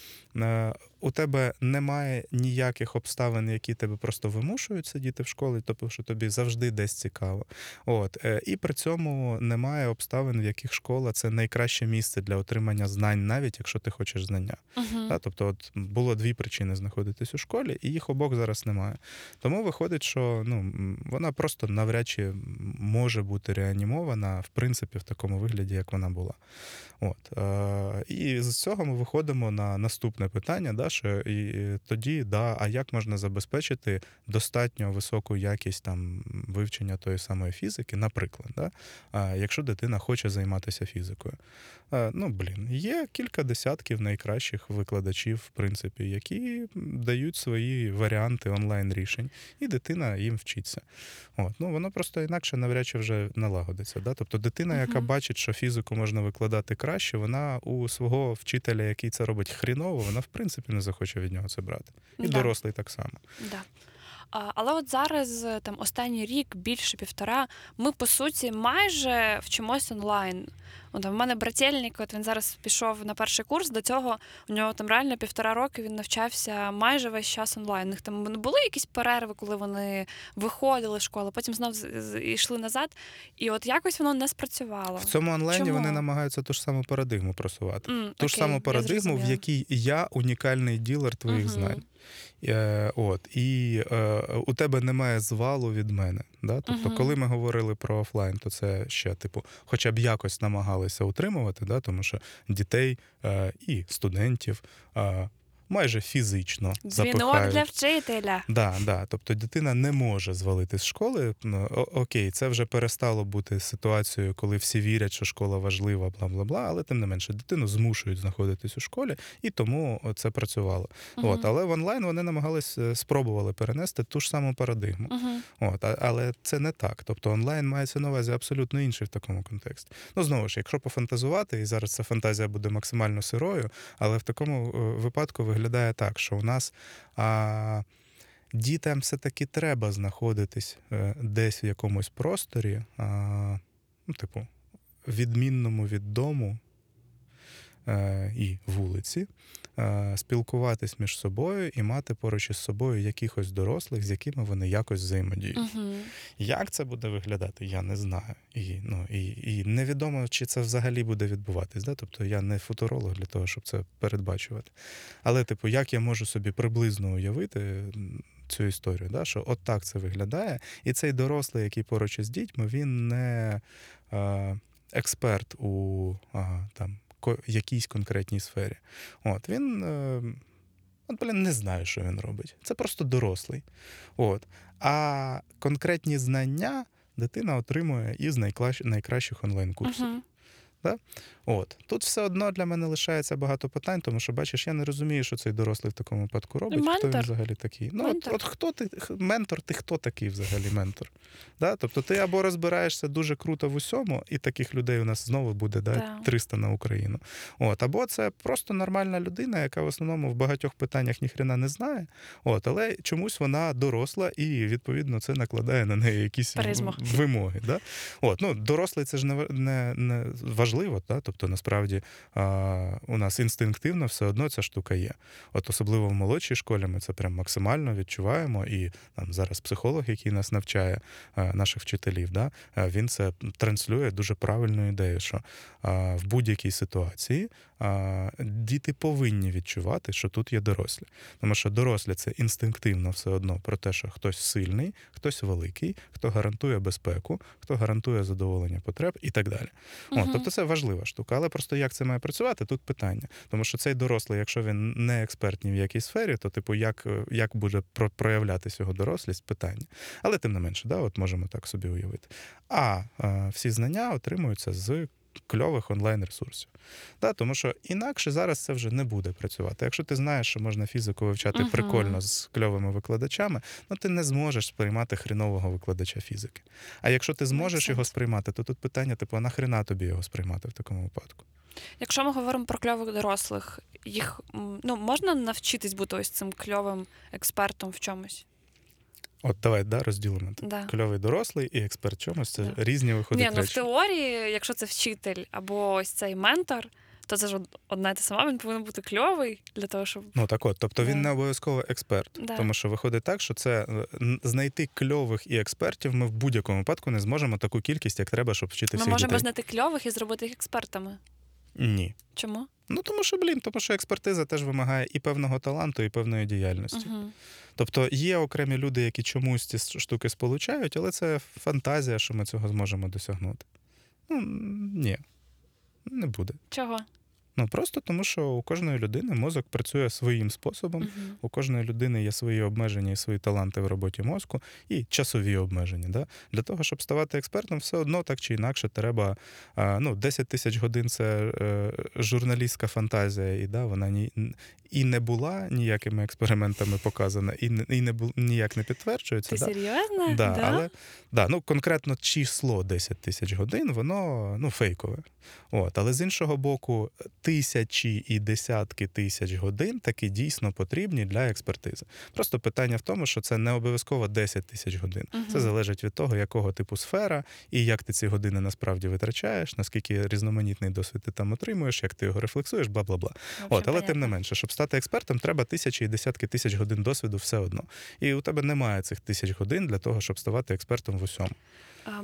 у тебе немає ніяких обставин, які тебе просто вимушують сидіти в школі, тобто що тобі завжди десь цікаво. От. е, І при цьому немає обставин, в яких школа це найкраще місце для отримання знань, навіть якщо ти хочеш знання. Мгм. Да, тобто, от було дві причини знаходитись у школі, і їх обох зараз немає. Тому виходить, що ну, вона просто навряд чи може бути реанімована, в принципі, в такому вигляді, як вона була. От. Е, і з цього ми виходимо на наступне питання, да, що і і тоді, да, а як можна забезпечити достатньо високу якість там вивчення тої самої фізики, наприклад, да, якщо дитина хоче займатися фізикою. Е, Ну, блін, є кілька десятків найкращих викладачів, в принципі, які дають свої варіанти онлайн рішень, і дитина їм вчиться. От, ну воно просто інакше навряд чи вже налагодиться. Да? Тобто дитина, яка бачить, що фізику можна викладати краще, вона у свого вчителя, який це робить хріново, вона в принципі не захоче від нього це брати. І Да. дорослий так само. Да. Але от зараз, там останній рік, більше півтора, ми по суті майже вчимось онлайн. От, там, в мене брательник, от він зараз пішов на перший курс. До цього у нього там реально півтора роки він навчався майже весь час онлайн. У них там ну, були якісь перерви, коли вони виходили з школи, потім знов йшли назад. І от якось воно не спрацювало. В цьому онлайні Чому? вони намагаються ту ж саму парадигму просувати. М, Ту ж саму парадигму, в якій я унікальний ділер твоїх Мгм. знань. Е, от, і е, у тебе немає звалу від мене. Да? Тобто, Мгм. коли ми говорили про офлайн, то це ще, типу, хоча б якось намагалися утримувати, да? тому що дітей е, і студентів е, майже фізично Дзвінок запихають. для вчителя. Да, да. Тобто дитина не може звалити з школи. Ну, окей, це вже перестало бути ситуацією, коли всі вірять, що школа важлива, бла бла бла. Але тим не менше, дитину змушують знаходитись у школі, і тому це працювало. Мгм. От, але в онлайн вони намагались е, спробували перенести ту ж саму парадигму. Мгм. От, але це не так. Тобто онлайн мається на увазі абсолютно інший в такому контексті. Ну знову ж, якщо пофантазувати, і зараз ця фантазія буде максимально сирою, але в такому е, випадку виглядає так, що у нас а, дітям все-таки треба знаходитись е, десь в якомусь просторі, а, ну, типу, відмінному від дому. Е, і вулиці, е, спілкуватись між собою і мати поруч із собою якихось дорослих, з якими вони якось взаємодіють. Угу. Як це буде виглядати, я не знаю. І, ну, і, і невідомо, чи це взагалі буде відбуватись. Да? Тобто я не футуролог для того, щоб це передбачувати. Але, типу, як я можу собі приблизно уявити цю історію, да? що от так це виглядає, і цей дорослий, який поруч із дітьми, він не е, експерт у а, там, якійсь конкретній сфері. От, він. Е, От, блін, не знає, що він робить. Це просто дорослий. От. А конкретні знання дитина отримує із найкращ... найкращих онлайн-курсів. Угу. От. Тут все одно для мене лишається багато питань, тому що, бачиш, я не розумію, що цей дорослий в такому випадку робить. Хто він взагалі такий? Ну, от, от хто ти, ментор, ти хто такий взагалі ментор? Да? Тобто ти або розбираєшся дуже круто в усьому, і таких людей у нас знову буде да, Да. 300 на Україну. От, або це просто нормальна людина, яка в основному в багатьох питаннях ніхрена не знає. От, але чомусь вона доросла, і відповідно це накладає на неї якісь Призму. вимоги. Да? От, ну, дорослий це ж не, не, не важливо, да? Тобто насправді у нас інстинктивно все одно ця штука є. От особливо в молодшій школі ми це прям максимально відчуваємо. І там зараз психолог, який нас навчає, наших вчителів, да? він це транслює дуже правильну ідею, що в будь-якій ситуації діти повинні відчувати, що тут є дорослі. Тому що дорослі це інстинктивно все одно про те, що хтось сильний, хтось великий, хто гарантує безпеку, хто гарантує задоволення потреб і так далі. От, Мгм. тобто це важлива штука, але просто як це має працювати, тут питання. Тому що цей дорослий, якщо він не експерт ні в якій сфері, то типу як, е, як буде про- проявлятися його дорослість, питання. Але тим не менше, да, от можемо так собі уявити. А е, всі знання отримуються з. Кльових онлайн-ресурсів. Да, тому що інакше зараз це вже не буде працювати. Якщо ти знаєш, що можна фізику вивчати Мгм. прикольно з кльовими викладачами, ну ти не зможеш сприймати хрінового викладача фізики. А якщо ти зможеш його сприймати, то тут питання, типу, а нахрена тобі його сприймати в такому випадку? Якщо ми говоримо про кльових дорослих, їх ну можна навчитись бути ось цим кльовим експертом в чомусь? От давай да, розділимо. Да. Кльовий дорослий і експерт чомусь це Да. різні виходять Ні, ну в теорії, якщо це вчитель або ось цей ментор, то це ж одна і те сама, він повинен бути кльовий для того, щоб. Ну так от, тобто він не обов'язково експерт, тому що виходить так, що це е, знайти кльових і експертів ми в будь-якому випадку не зможемо таку кількість, як треба, щоб вчити Ми можемо дітей. знайти кльових і зробити їх експертами. Ні. Чому? Ну тому що, блін, тому що експертиза теж вимагає і певного таланту, і певної діяльності. Угу. Тобто є окремі люди, які чомусь ці штуки сполучають, але це фантазія, що ми цього зможемо досягнути. Ну, ні, не буде. Чого? Ну просто тому, що у кожної людини мозок працює своїм способом. Угу. У кожної людини є свої обмеження і свої таланти в роботі мозку і часові обмеження. Да? Для того, щоб ставати експертом, все одно так чи інакше треба. Ну, 10 тисяч годин це е, журналістська фантазія, і да, вона ні, і не була ніякими експериментами показана, і не, і не бу, ніяк не підтверджується. Ти да? серйозно? Да, але да, ну, конкретно число 10 тисяч годин, воно ну, фейкове. От, але з іншого боку, тисячі і десятки тисяч годин таки дійсно потрібні для експертизи. Просто питання в тому, що це не обов'язково 10 тисяч годин. Мгм. Це залежить від того, якого типу сфера, і як ти ці години насправді витрачаєш, наскільки різноманітний досвід ти там отримуєш, як ти його рефлексуєш, бла бла бла. От, але тим не менше, щоб стати експертом, треба тисячі і десятки тисяч годин досвіду все одно. І у тебе немає цих тисяч годин для того, щоб ставати експертом в усьому.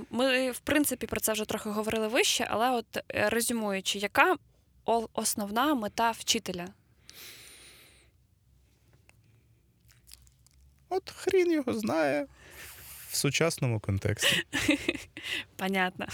Ми, в принципі, про це вже трохи говорили вище, але от е, резюмуючи, яка основна мета вчителя? От хрін його знає в сучасному контексті. [laughs] Понятно.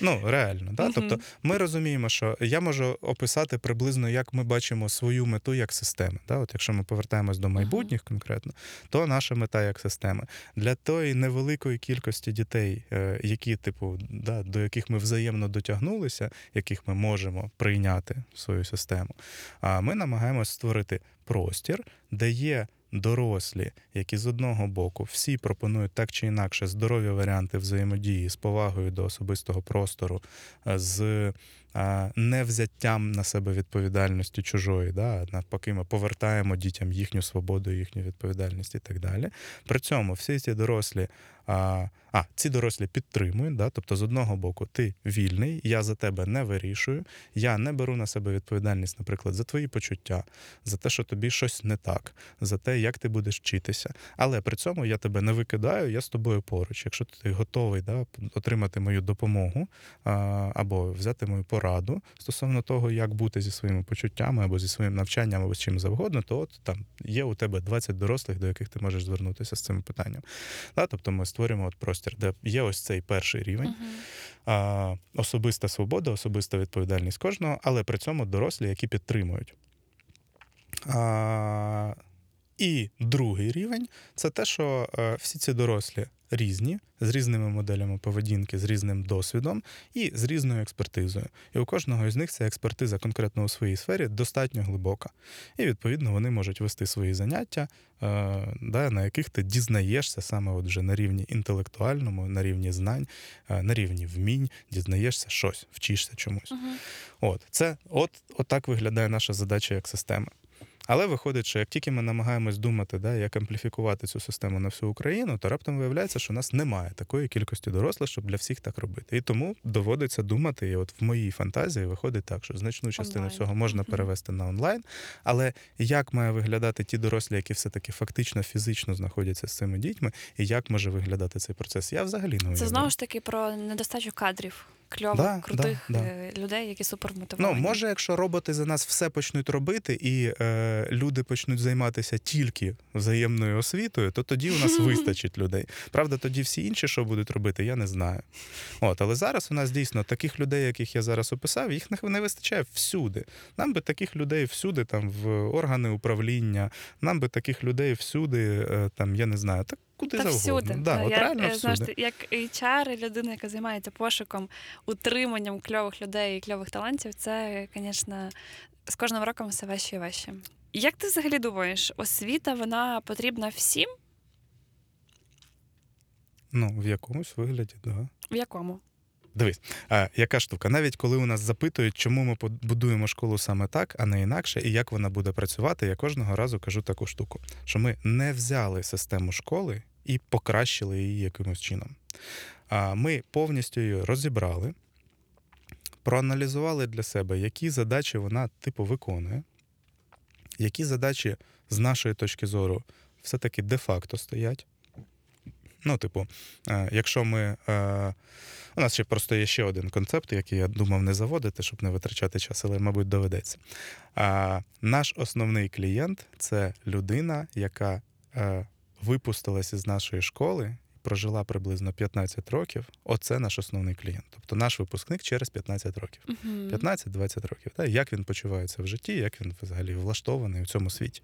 Ну, реально, да? Мгм. Тобто ми розуміємо, що я можу описати приблизно, як ми бачимо свою мету як системи. Да? От якщо ми повертаємось до майбутніх конкретно, то наша мета як системи. Для тої невеликої кількості дітей, е, які, типу, да, до яких ми взаємно дотягнулися, яких ми можемо прийняти в свою систему, а ми намагаємось створити простір, де є. Дорослі, які з одного боку всі пропонують так чи інакше здорові варіанти взаємодії з повагою до особистого простору, е, з а, невзяттям на себе відповідальності чужої. Да? Навпаки, ми повертаємо дітям їхню свободу, їхню відповідальність і так далі. При цьому всі ці дорослі а, А, ці дорослі підтримують, да? тобто, з одного боку, ти вільний, я за тебе не вирішую, я не беру на себе відповідальність, наприклад, за твої почуття, за те, що тобі щось не так, за те, як ти будеш вчитися. Але при цьому я тебе не викидаю, я з тобою поруч. Якщо ти готовий да, отримати мою допомогу а, або взяти мою пораду стосовно того, як бути зі своїми почуттями або зі своїм навчанням, або з чим завгодно, то от там є у тебе 20 дорослих, до яких ти можеш звернутися з цим питанням. Да? Тобто ми створюємо от простір, де є ось цей перший рівень, Мгм. а, особиста свобода, особиста відповідальність кожного, але при цьому дорослі, які підтримують. А, і другий рівень це те, що е, всі ці дорослі різні, з різними моделями поведінки, з різним досвідом і з різною експертизою. І у кожного із них ця експертиза конкретно у своїй сфері достатньо глибока. І відповідно вони можуть вести свої заняття, е, да, на яких ти дізнаєшся саме от вже на рівні інтелектуальному, на рівні знань, е, на рівні вмінь, дізнаєшся щось, вчишся чомусь. Мгм. От це от, от так виглядає наша задача як система. Але виходить, що як тільки ми намагаємось думати, да, як ампліфікувати цю систему на всю Україну, то раптом виявляється, що у нас немає такої кількості дорослих, щоб для всіх так робити. І тому доводиться думати, і от в моїй фантазії виходить так, що значну частину Онлайн. цього можна перевести на онлайн. Але як має виглядати ті дорослі, які все-таки фактично фізично знаходяться з цими дітьми, і як може виглядати цей процес? Я взагалі не уявляю. Це знову ж таки про недостачу кадрів, кльових, Да, крутих да, да. е, людей, які Ну, може, якщо роботи за нас все почнуть робити, і е, люди почнуть займатися тільки взаємною освітою, то тоді у нас [laughs] вистачить людей. Правда, тоді всі інші, що будуть робити, я не знаю. От, але зараз у нас дійсно таких людей, яких я зараз описав, їх не, не вистачає всюди. Нам би таких людей всюди, там в органи управління, нам би таких людей всюди, е, там я не знаю, так куди Та завгодно. всюди. Да, Та от я, реально всюди. знаєш, всюди. як HR, людина, яка займається пошуком, утриманням кльових людей і кльових талантів, це, звісно, з кожним роком все важче і важче. Як ти взагалі думаєш, освіта вона потрібна всім? Ну, в якомусь вигляді, так. Да. В якому? Дивись, а, яка штука? Навіть коли у нас запитують, чому ми будуємо школу саме так, а не інакше, і як вона буде працювати, я кожного разу кажу таку штуку: що ми не взяли систему школи і покращили її якимось чином. А ми повністю її розібрали, проаналізували для себе, які задачі вона типу виконує, які задачі з нашої точки зору все-таки де-факто стоять. Ну, типу, е, якщо ми. е, У нас ще просто є ще один концепт, який я думав не заводити, щоб не витрачати час, але, мабуть, доведеться. А, Наш основний клієнт це людина, яка випустилася із нашої школи, прожила приблизно 15 років. Оце наш основний клієнт. Тобто наш випускник через 15 років. Мгм. 15-20 років. Так? Як він почувається в житті, як він взагалі влаштований у цьому світі.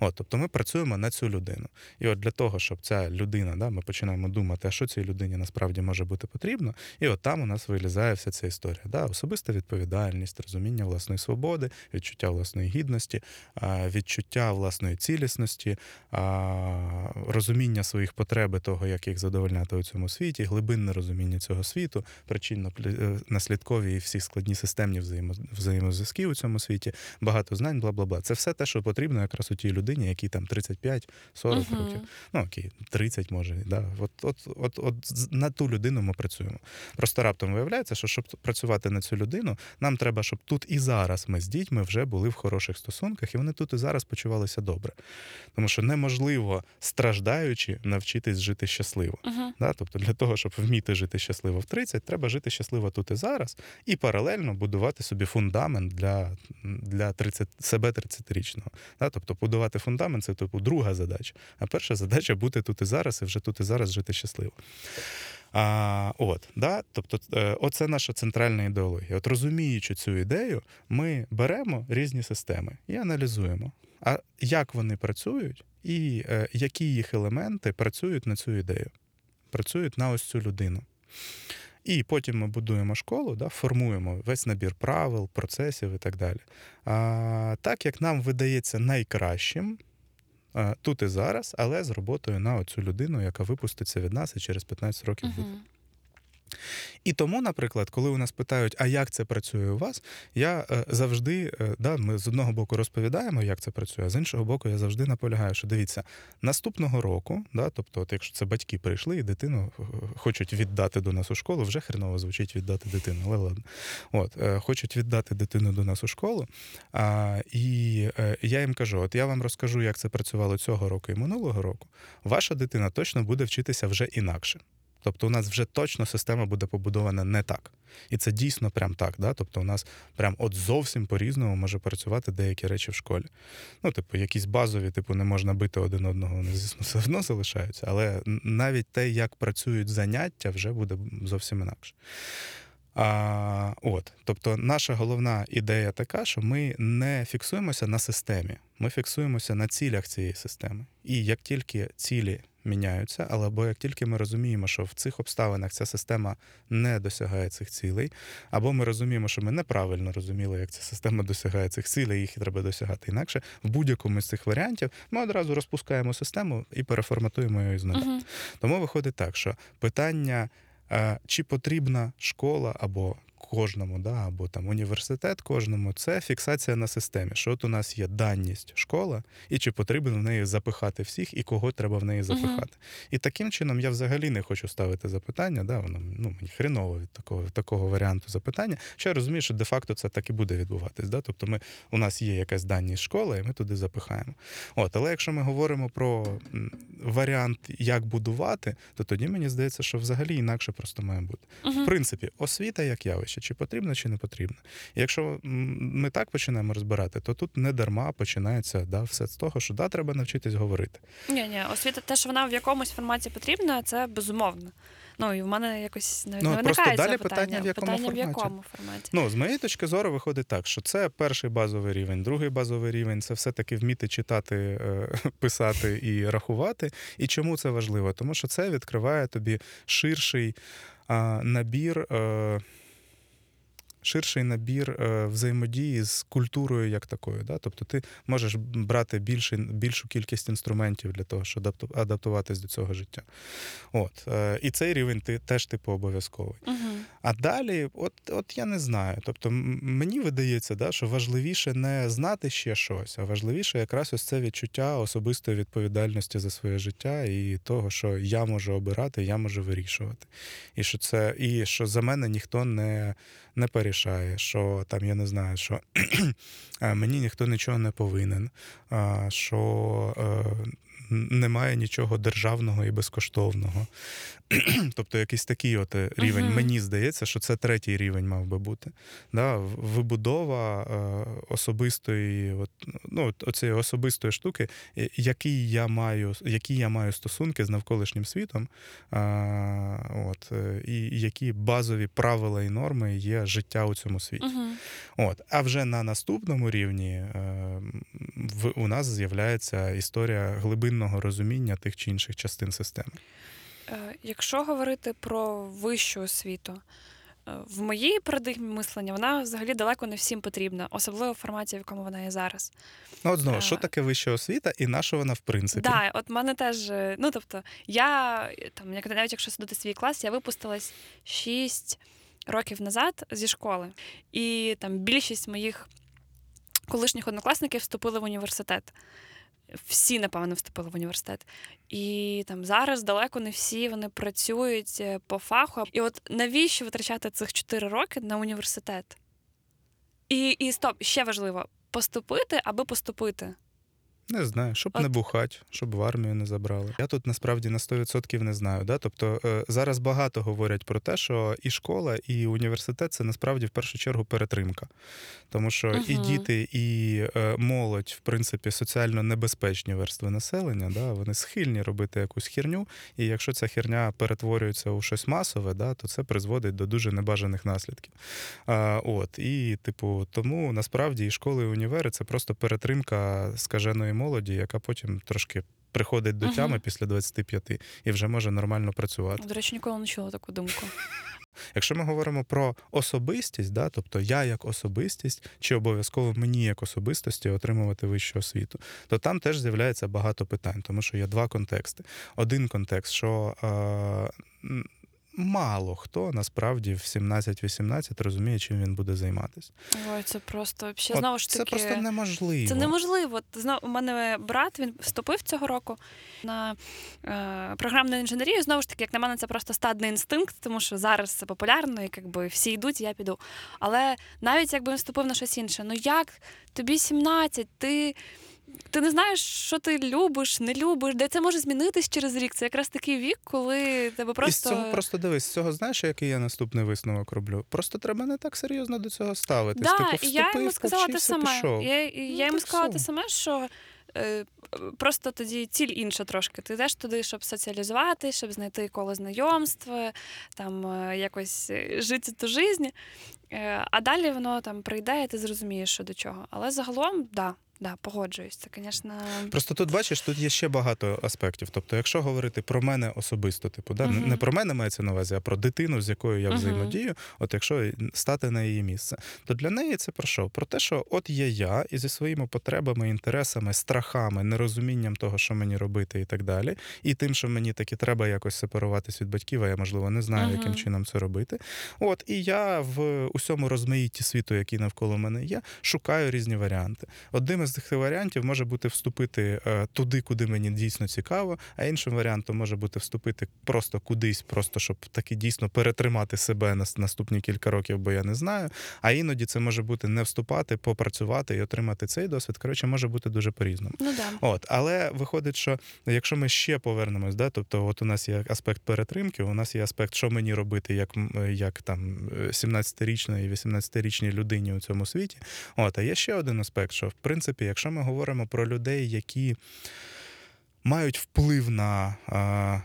От, тобто ми працюємо на цю людину. І от для того, щоб ця людина, да, ми починаємо думати, а що цій людині насправді може бути потрібно, і от там у нас вилізає вся ця історія. Да? Особиста відповідальність, розуміння власної свободи, відчуття власної гідності, відчуття власної цілісності, розуміння своїх потреб того, як їх задовольняти у цьому світі, глибинне розуміння цього світу, причинно-наслідкові і всі складні системні взаємо- взаємозв'язки у цьому світі, багато знань, бла бла бла. Це все те, що потрібно якраз у тій людині, якій там 35-40 Мгм. років. Ну окей, 30 може. Да. От, от, от, от на ту людину ми працюємо. Просто раптом виявляється, що щоб працювати на цю людину, нам треба, щоб тут і зараз ми з дітьми вже були в хороших стосунках, і вони тут і зараз почувалися добре. Тому що неможливо, страждаючи, навчитись жити щасливо. Мгм. Да? Тобто для того, щоб вміти жити щасливо в 30, треба жити щасливо тут і зараз, і паралельно будувати собі фундамент для, для 30, себе 30-річного. Да? Тобто будувати фундамент це типу друга задача. А перша задача бути тут і зараз, і вже тут і зараз жити щасливо. А, от, да? Тобто, е, оце наша центральна ідеологія. От розуміючи цю ідею, ми беремо різні системи і аналізуємо, а як вони працюють, і е, які їх елементи працюють на цю ідею, працюють на ось цю людину. І потім ми будуємо школу, да, формуємо весь набір правил, процесів і так далі. А, так, як нам видається найкращим а, тут і зараз, але з роботою на оцю людину, яка випуститься від нас і через 15 років буде. Мгм. І тому, наприклад, коли у нас питають, а як це працює у вас, я е, завжди е, да, ми з одного боку розповідаємо, як це працює, а з іншого боку, я завжди наполягаю, що дивіться, наступного року, да, тобто, от якщо це батьки прийшли і дитину е, хочуть віддати до нас у школу, вже хреново звучить віддати дитину, але ладно. От, хочуть віддати дитину до нас у школу. А, і я їм кажу: от я вам розкажу, як це працювало цього року і минулого року. Ваша дитина точно буде вчитися вже інакше. Тобто у нас вже точно система буде побудована не так. І це дійсно прям так. Да? Тобто у нас прям от зовсім по-різному може працювати деякі речі в школі. Ну, типу, якісь базові, типу, не можна бити один одного, вони, звісно, [laughs] все одно залишаються, але навіть те, як працюють заняття, вже буде зовсім інакше. А, от, Тобто, наша головна ідея така, що ми не фіксуємося на системі, ми фіксуємося на цілях цієї системи. І як тільки цілі міняються, але або як тільки ми розуміємо, що в цих обставинах ця система не досягає цих цілей, або ми розуміємо, що ми неправильно розуміли, як ця система досягає цих цілей, їх треба досягати інакше. В будь-якому з цих варіантів ми одразу розпускаємо систему і переформатуємо її знову. Угу. Тому виходить так, що питання, чи потрібна школа або кожному, да, або там університет кожному, це фіксація на системі. Що от у нас є даність школа, і чи потрібно в неї запихати всіх, і кого треба в неї запихати. І таким чином я взагалі не хочу ставити запитання. Да, воно ну мені хреново від такого такого варіанту запитання. Що я розумію, що де-факто це так і буде відбуватись. Да? Тобто, ми у нас є якась даність школа, і ми туди запихаємо. От, але якщо ми говоримо про варіант, як будувати, то тоді мені здається, що взагалі інакше просто має бути. В принципі, освіта як явище, чи потрібна, чи не потрібна. І якщо ми так починаємо розбирати, то тут не дарма починається да, все з того, що да, треба навчитись говорити. Ні, ні, освіта, те, що вона в якомусь форматі потрібна, це безумовно. Ну і в мене якось навіть Ну, не просто далі питання, в якому питання в якому форматі. Ну, з моєї точки зору, виходить так, що це перший базовий рівень, другий базовий рівень це все-таки вміти читати, е, [laughs] писати і рахувати. І чому це важливо? Тому що це відкриває тобі ширший набір. Ширший набір е, взаємодії з культурою як такою. Да? Тобто ти можеш брати більше, більшу кількість інструментів для того, щоб адаптуватись до цього життя. От. Е, і цей рівень ти теж типу обов'язковий. Угу. А далі, от, от я не знаю. Тобто, мені видається, да, що важливіше не знати ще щось, а важливіше якраз ось це відчуття особистої відповідальності за своє життя і того, що я можу обирати, я можу вирішувати. І що це, і що за мене ніхто не, не порішає, що там я не знаю, що [clears throat] е, мені ніхто нічого не повинен, що. Е, Немає нічого державного і безкоштовного. [clears throat] тобто якийсь такий от е, рівень. Мгм. Мені здається, що це третій рівень мав би бути. Да? Вибудова е, особистої, от, ну, оцієї особистої штуки, е, який я маю, які я маю стосунки з навколишнім світом, а, от, е, і які базові правила і норми є життя у цьому світі. Угу. От. А вже на наступному рівні е, в, у нас з'являється історія глибинного розуміння тих чи інших частин системи. Е, Якщо говорити про вищу освіту, е, в моїй парадигмі мислення вона взагалі далеко не всім потрібна, особливо в форматі, в якому вона є зараз. Ну, от знову, що Е. таке вища освіта і на що вона в принципі? Да, от мене теж, ну тобто, я там, як навіть якщо судити свій клас, я випустилась 6 років назад зі школи, і там більшість моїх колишніх однокласників вступили в університет. Всі, напевно, вступили в університет. І там зараз далеко не всі вони працюють е, по фаху. І от навіщо витрачати цих 4 роки на університет? І, і стоп, ще важливо поступити, аби поступити. Не знаю, щоб От- не бухать, щоб в армію не забрали. Я тут насправді на 100% не знаю. Да? Тобто е, зараз багато говорять про те, що і школа, і університет це насправді в першу чергу перетримка. Тому що і діти, і е, молодь, в принципі, соціально небезпечні верстви населення, да? вони схильні робити якусь херню. І якщо ця херня перетворюється у щось масове, да, то це призводить до дуже небажаних наслідків. А, от, і, типу, тому насправді і школи, і універи це просто перетримка скаженої молоді, яка потім трошки приходить до тями після 25 і вже може нормально працювати. До речі, ніколи не чула таку думку. [laughs] Якщо ми говоримо про особистість, да, тобто я як особистість, чи обов'язково мені як особистості отримувати вищу освіту, то там теж з'являється багато питань, тому що є два контексти. Один контекст, що е, мало хто насправді в 17-18 розуміє, чим він буде займатися. Ой, це просто От знову ж Це просто неможливо. Це неможливо. Знов у мене брат він вступив цього року на е, програмну інженерію. Знову ж таки, як на мене, це просто стадний інстинкт, тому що зараз це популярно, і якби всі йдуть, я піду. Але навіть якби він вступив на щось інше, ну як тобі 17, ти. Ти не знаєш, що ти любиш, не любиш, де це може змінитись через рік. Це якраз такий вік, коли тебе просто. І з цього просто дивись, з цього знаєш, який я наступний висновок роблю? Просто треба не так серйозно до цього ставитись. Да, типу, вступив, я йому сказала те саме. пішов. Я, і Ну, йому сказала те саме, що е, просто тоді ціль інша трошки. Ти йдеш туди, щоб соціалізувати, щоб знайти коло знайомства, там е, якось е, жити ту. Е, а далі воно там прийде, і ти зрозумієш, що до чого. Але загалом, да, да, погоджуюсь. Це, звісно. Просто тут бачиш, тут є ще багато аспектів. Тобто, якщо говорити про мене особисто, типу, да, Мгм. не про мене мається на увазі, а про дитину, з якою я Мгм. взаємодію, от якщо стати на її місце, то для неї це про що? Про те, що от є я і зі своїми потребами, інтересами, страхами, нерозумінням того, що мені робити, і так далі, і тим, що мені таки треба якось сепаруватись від батьків, а я можливо не знаю, Мгм. яким чином це робити. От і я в усьому розмаїтті світу, який навколо мене є, шукаю різні варіанти. Одним із цих варіантів може бути вступити е, туди, куди мені дійсно цікаво, а іншим варіантом може бути вступити просто кудись, просто щоб таки дійсно перетримати себе на наступні кілька років, бо я не знаю. А іноді це може бути не вступати, попрацювати і отримати цей досвід. Коротше, може бути дуже по-різному. Ну да. От, але виходить, що якщо ми ще повернемось, да, тобто, от у нас є аспект перетримки, у нас є аспект, що мені робити, як, як там 17-річної, 18-річній людині у цьому світі. От, а є ще один аспект, що в принципі, якщо ми говоримо про людей, які мають вплив на. А,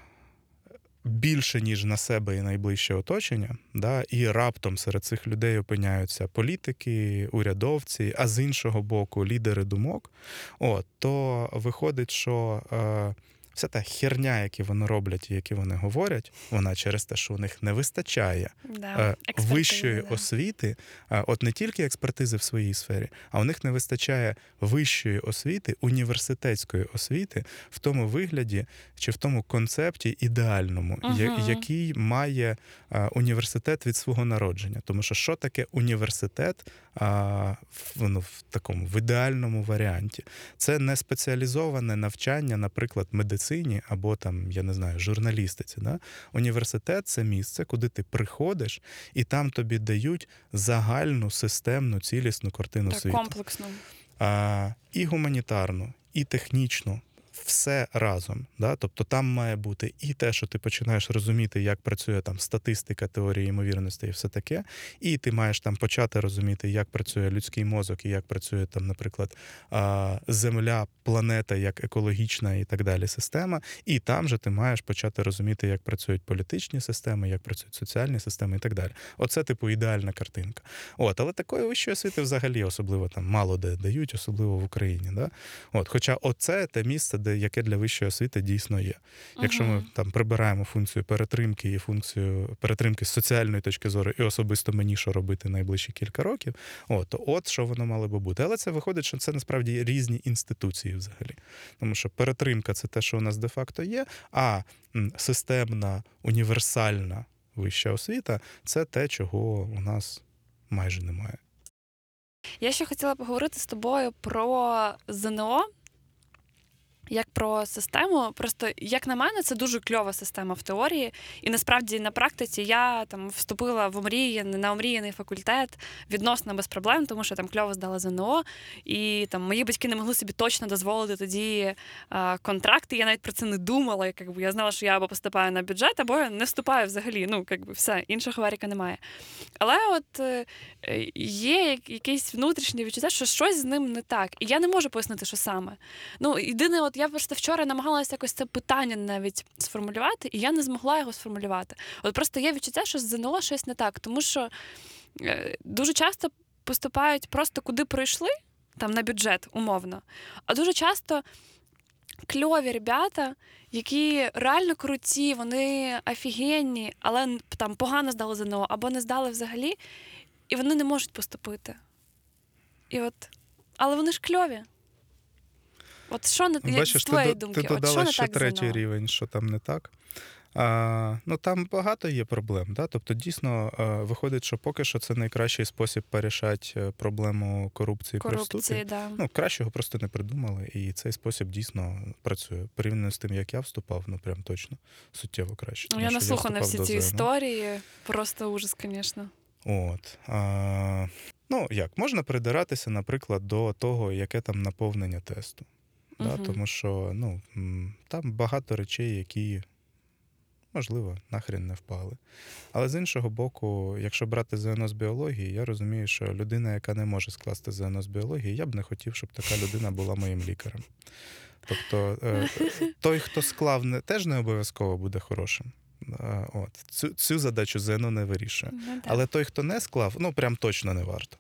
Більше ніж на себе і найближче оточення, да, і раптом серед цих людей опиняються політики, урядовці, а з іншого боку, лідери думок. От, то виходить, що е, вся та херня, яку вони роблять і які вони говорять, вона через те, що у них не вистачає да. е, вищої да. освіти, е, от не тільки експертизи в своїй сфері, а у них не вистачає вищої освіти, університетської освіти в тому вигляді чи в тому концепті ідеальному, Мгм. який має е, університет від свого народження. Тому що що таке університет а, в, ну, в такому в ідеальному варіанті? Це не спеціалізоване навчання, наприклад, медицині або там, я не знаю, журналістиці. Да? Університет це місце, куди ти приходиш, і там тобі дають загальну системну цілісну картину Так, світу. комплексно. А, і гуманітарну, і технічну. Все разом, да? тобто там має бути і те, що ти починаєш розуміти, як працює там статистика, теорії ймовірності і все таке, і ти маєш там почати розуміти, як працює людський мозок, і як працює там, наприклад, Земля, планета як екологічна і так далі система. І там же ти маєш почати розуміти, як працюють політичні системи, як працюють соціальні системи і так далі. Оце, типу, ідеальна картинка. От, але такої вищої освіти взагалі особливо там мало де дають, особливо в Україні. Да? От, хоча оце те місце, де яке для вищої освіти дійсно є. Якщо ми там прибираємо функцію перетримки і функцію перетримки з соціальної точки зору, і особисто мені що робити найближчі кілька років, от, то от що воно мало би бути. Але це виходить, що це насправді різні інституції взагалі. Тому що перетримка це те, що у нас де-факто є, а системна, універсальна вища освіта це те, чого у нас майже немає. Я ще хотіла поговорити з тобою про ЗНО. Як про систему, просто як на мене, це дуже кльова система в теорії, і насправді на практиці я там вступила в омріяний, на омріяний факультет відносно без проблем, тому що там кльово здала ЗНО, і там мої батьки не могли собі точно дозволити тоді а, контракти. Я навіть про це не думала. Як, якби я знала, що я або поступаю на бюджет, або я не вступаю взагалі. Ну якби все іншого варіка немає. Але от е, є як- якесь внутрішнє відчуття, що щось з ним не так, і я не можу пояснити, що саме. Ну, єдине, от я просто вчора намагалася якось це питання навіть сформулювати, і я не змогла його сформулювати. От просто є відчуття, що з ЗНО щось не так, тому що е, дуже часто поступають просто куди пройшли, там на бюджет, умовно. А дуже часто кльові ребята, які реально круті, вони офігенні, але там погано здали ЗНО або не здали взагалі, і вони не можуть поступити. І от, але вони ж кльові. От що не з Бачиш, ти, думки? ти От додала ще так третій рівень, що там не так. А, ну там багато є проблем. Да? Тобто, дійсно виходить, що поки що це найкращий спосіб порішати е, проблему корупції при Корупції, вступі. да. Ну, кращого просто не придумали, і цей спосіб дійсно працює. Порівняно з тим, як я вступав, ну прям точно суттєво краще. Ну, я наслухана всі ці історії. Просто ужас, звісно. От. А, ну, як, можна придиратися, наприклад, до того, яке там наповнення тесту. Да? Тому що ну, там багато речей, які, можливо, нахрен не впали. Але з іншого боку, якщо брати ЗНО з біології, я розумію, що людина, яка не може скласти ЗНО з біології, я б не хотів, щоб така людина була моїм лікарем. Тобто, е, той, хто склав, не, теж не обов'язково буде хорошим. Е, От. Цю, цю задачу ЗНО не вирішує. Ну. Але той, хто не склав, ну прям точно не варто.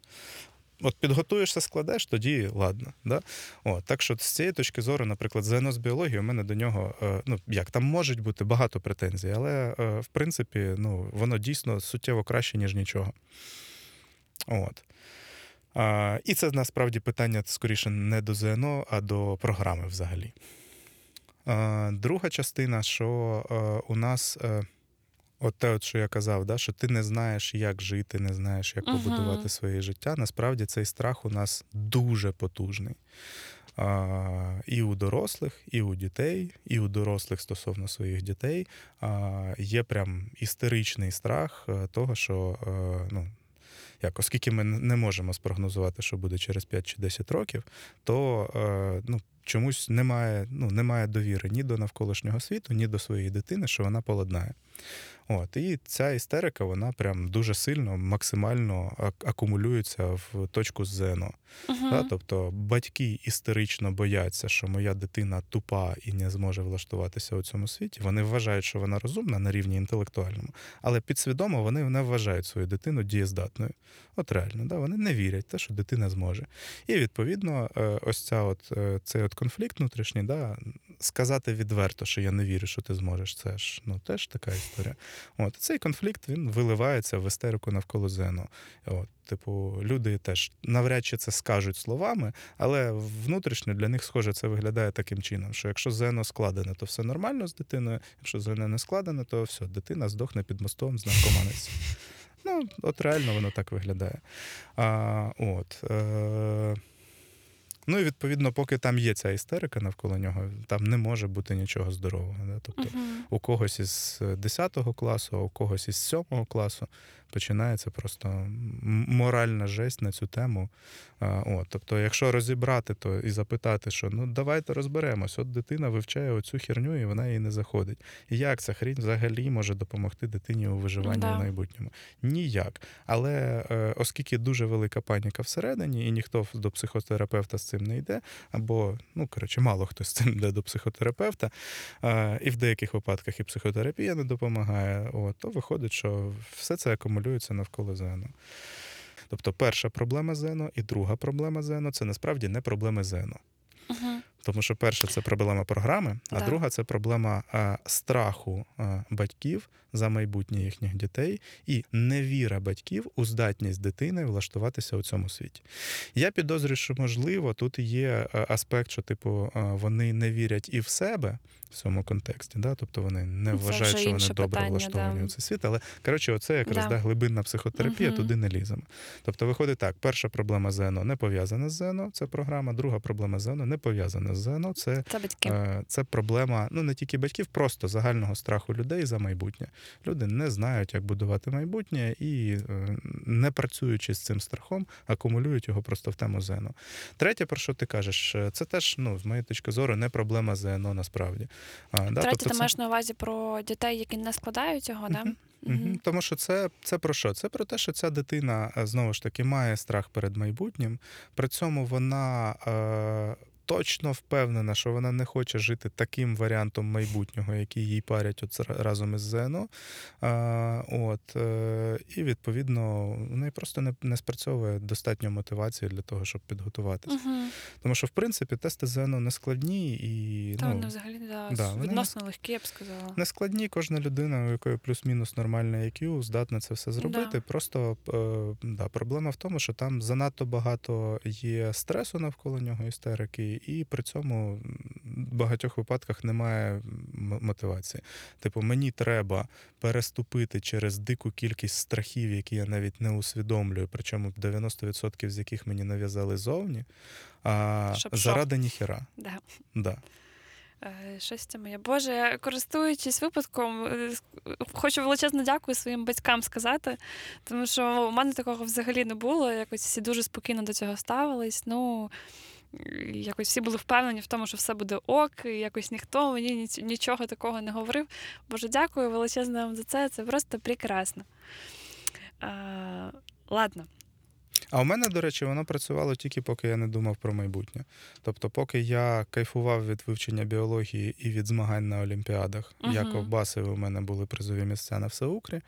От підготуєшся, складеш, тоді ладно. Да? О, так що з цієї точки зору, наприклад, ЗНО з біології, у мене до нього, е, ну як, там можуть бути багато претензій, але е, в принципі, ну, воно дійсно суттєво краще, ніж нічого. От. А, і це насправді питання скоріше не до ЗНО, а до програми взагалі. А, друга частина, що е, у нас. От те, от, що я казав, да, що ти не знаєш, як жити, не знаєш, як побудувати своє життя. Насправді цей страх у нас дуже потужний. А, і у дорослих, і у дітей, і у дорослих стосовно своїх дітей а, є прям істеричний страх е, того, що е, ну, як, оскільки ми не можемо спрогнозувати, що буде через 5 чи 10 років, то е, ну, чомусь немає, ну, немає довіри ні до навколишнього світу, ні до своєї дитини, що вона поладнає. От, і ця істерика, вона прям дуже сильно, максимально акумулюється в точку ЗНО. Мгм. Да? Тобто батьки істерично бояться, що моя дитина тупа і не зможе влаштуватися у цьому світі. Вони вважають, що вона розумна на рівні інтелектуальному, але підсвідомо вони не вважають свою дитину дієздатною. От реально, да? вони не вірять те, що дитина зможе. І відповідно, е, ось ця от, е, цей от конфлікт внутрішній, да? сказати відверто, що я не вірю, що ти зможеш, це ж ну, теж така історія. От цей конфлікт він виливається в істерику навколо ЗНО. От, типу, люди теж навряд чи це скажуть словами, але внутрішньо для них, схоже, це виглядає таким чином, що якщо ЗНО складене, то все нормально з дитиною. Якщо ЗНО не складене, то все, дитина здохне під мостом з наркоманиці. Ну, от реально воно так виглядає. А, от, е, ну і відповідно, поки там є ця істерика навколо нього, там не може бути нічого здорового. Да? Тобто, Мгм. у когось із 10 класу, а у когось із 7 класу починається просто моральна жесть на цю тему. От, тобто, якщо розібрати то і запитати, що ну давайте розберемось, от дитина вивчає оцю херню і вона їй не заходить. І як ця хрінь взагалі може допомогти дитині у виживанні Да. в майбутньому? Ніяк. Але е, оскільки дуже велика паніка всередині, і ніхто до психотерапевта з цим не йде, або ну коротше, мало хто з цим йде до психотерапевта, і в деяких випадках і психотерапія не допомагає, от, то виходить, що все це акумулюється навколо зену. Тобто перша проблема зену і друга проблема зену це насправді не проблеми зену. Угу. Тому що перша це проблема програми, а Да. друга це проблема а, страху а, батьків за майбутнє їхніх дітей і невіра батьків у здатність дитини влаштуватися у цьому світі. Я підозрюю, що можливо тут є аспект, що типу вони не вірять і в себе в цьому контексті, да? тобто вони не вважають, що вони добре питання, влаштовані да. у цей світ. Але коротше, оце якраз Да. да. глибинна психотерапія, Мгм. туди не ліземо. Тобто, виходить так: перша проблема ЗНО не пов'язана з ЗНО, це програма, друга проблема ЗНО не пов'язана з ЗНО. Це, Це батьки. е, це проблема ну не тільки батьків, просто загального страху людей за майбутнє. Люди не знають, як будувати майбутнє, і е, не працюючи з цим страхом, акумулюють його просто в тему ЗНО. Третє, про що ти кажеш, е, це теж, ну, з моєї точки зору, не проблема ЗНО насправді. А, да, Третє, тобто ти це- маєш на увазі про дітей, які не складають цього, да? Мгм. Мгм. Тому що це, це про що? Це про те, що ця дитина е, знову ж таки має страх перед майбутнім. При цьому вона е, точно впевнена, що вона не хоче жити таким варіантом майбутнього, який їй парять от разом із ЗНО. Е, от, е, і відповідно в неї просто не, не спрацьовує достатньо мотивації для того, щоб підготуватися. Мгм. Тому що, в принципі, тести ЗНО не складні і Та ну, вони взагалі да, да, вони відносно легкі, я б сказала. не складні, кожна людина, у якої плюс-мінус нормальне IQ, здатна це все зробити. Да. Просто е, да, проблема в тому, що там занадто багато є стресу навколо нього, істерики, і при цьому м, багатьох випадках немає мотивації. Типу, мені треба переступити через дику кількість страхів, які я навіть не усвідомлюю, причому 90% з яких мені нав'язали зовні, а Щоб що? заради ніхера. Да. Да. Е, Щось це моє. Боже, користуючись випадком, е, хочу величезно дякую своїм батькам сказати, тому що у мене такого взагалі не було. Якось всі дуже спокійно до цього ставились. Ну, якось всі були впевнені в тому, що все буде ок, і якось ніхто мені нічого такого не говорив. Боже, дякую величезно вам за це. Це просто прекрасно. Ладно. А у мене, до речі, воно працювало тільки поки я не думав про майбутнє. Тобто, поки я кайфував від вивчення біології і від змагань на олімпіадах, Мгм. як ковбаси у мене були призові місця на всеукрі.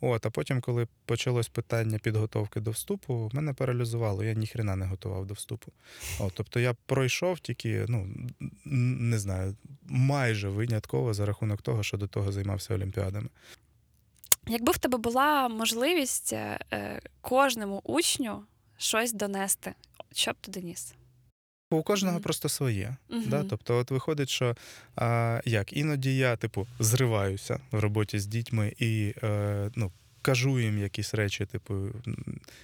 От, а потім, коли почалось питання підготовки до вступу, мене паралізувало. Я ніхрена не готував до вступу. От, тобто я пройшов тільки, ну не знаю, майже винятково за рахунок того, що до того займався олімпіадами. Якби в тебе була можливість е, е, кожному учню щось донести, що б ти доніс? У кожного Мгм. просто своє. Мгм. Да? Тобто, от виходить, що а, як іноді я, типу, зриваюся в роботі з дітьми і е, ну, кажу їм якісь речі, типу,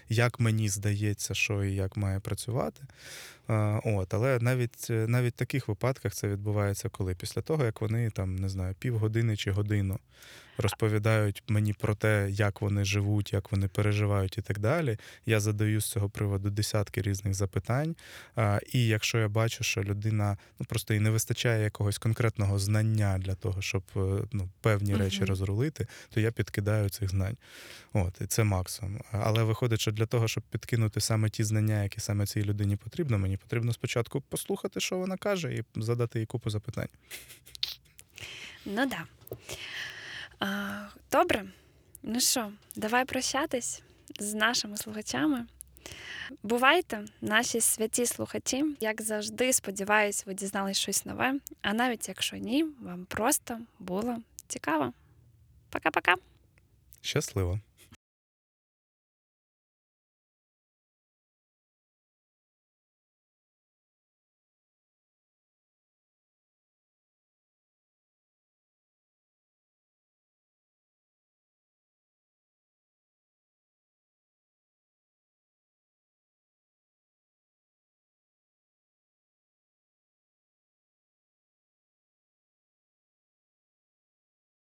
як мені здається, що і як має працювати. А, от, але навіть, е, навіть в таких випадках це відбувається коли? Після того, як вони там, не знаю, півгодини чи годину розповідають мені про те, як вони живуть, як вони переживають і так далі. Я задаю з цього приводу десятки різних запитань. А, і якщо я бачу, що людина ну просто і не вистачає якогось конкретного знання для того, щоб е, ну, певні речі розрулити, то я підкидаю цих знань. От, і це максимум. Але виходить, що для того, щоб підкинути саме ті знання, які саме цій людині потрібно, мені потрібно спочатку послухати, що вона каже, і задати їй купу запитань. Ну да. А, добре. Ну що, давай прощатись з нашими слухачами. Бувайте, наші святі слухачі. Як завжди, сподіваюсь, ви дізнались щось нове. А навіть якщо ні, вам просто було цікаво. Пока-пока. Щасливо!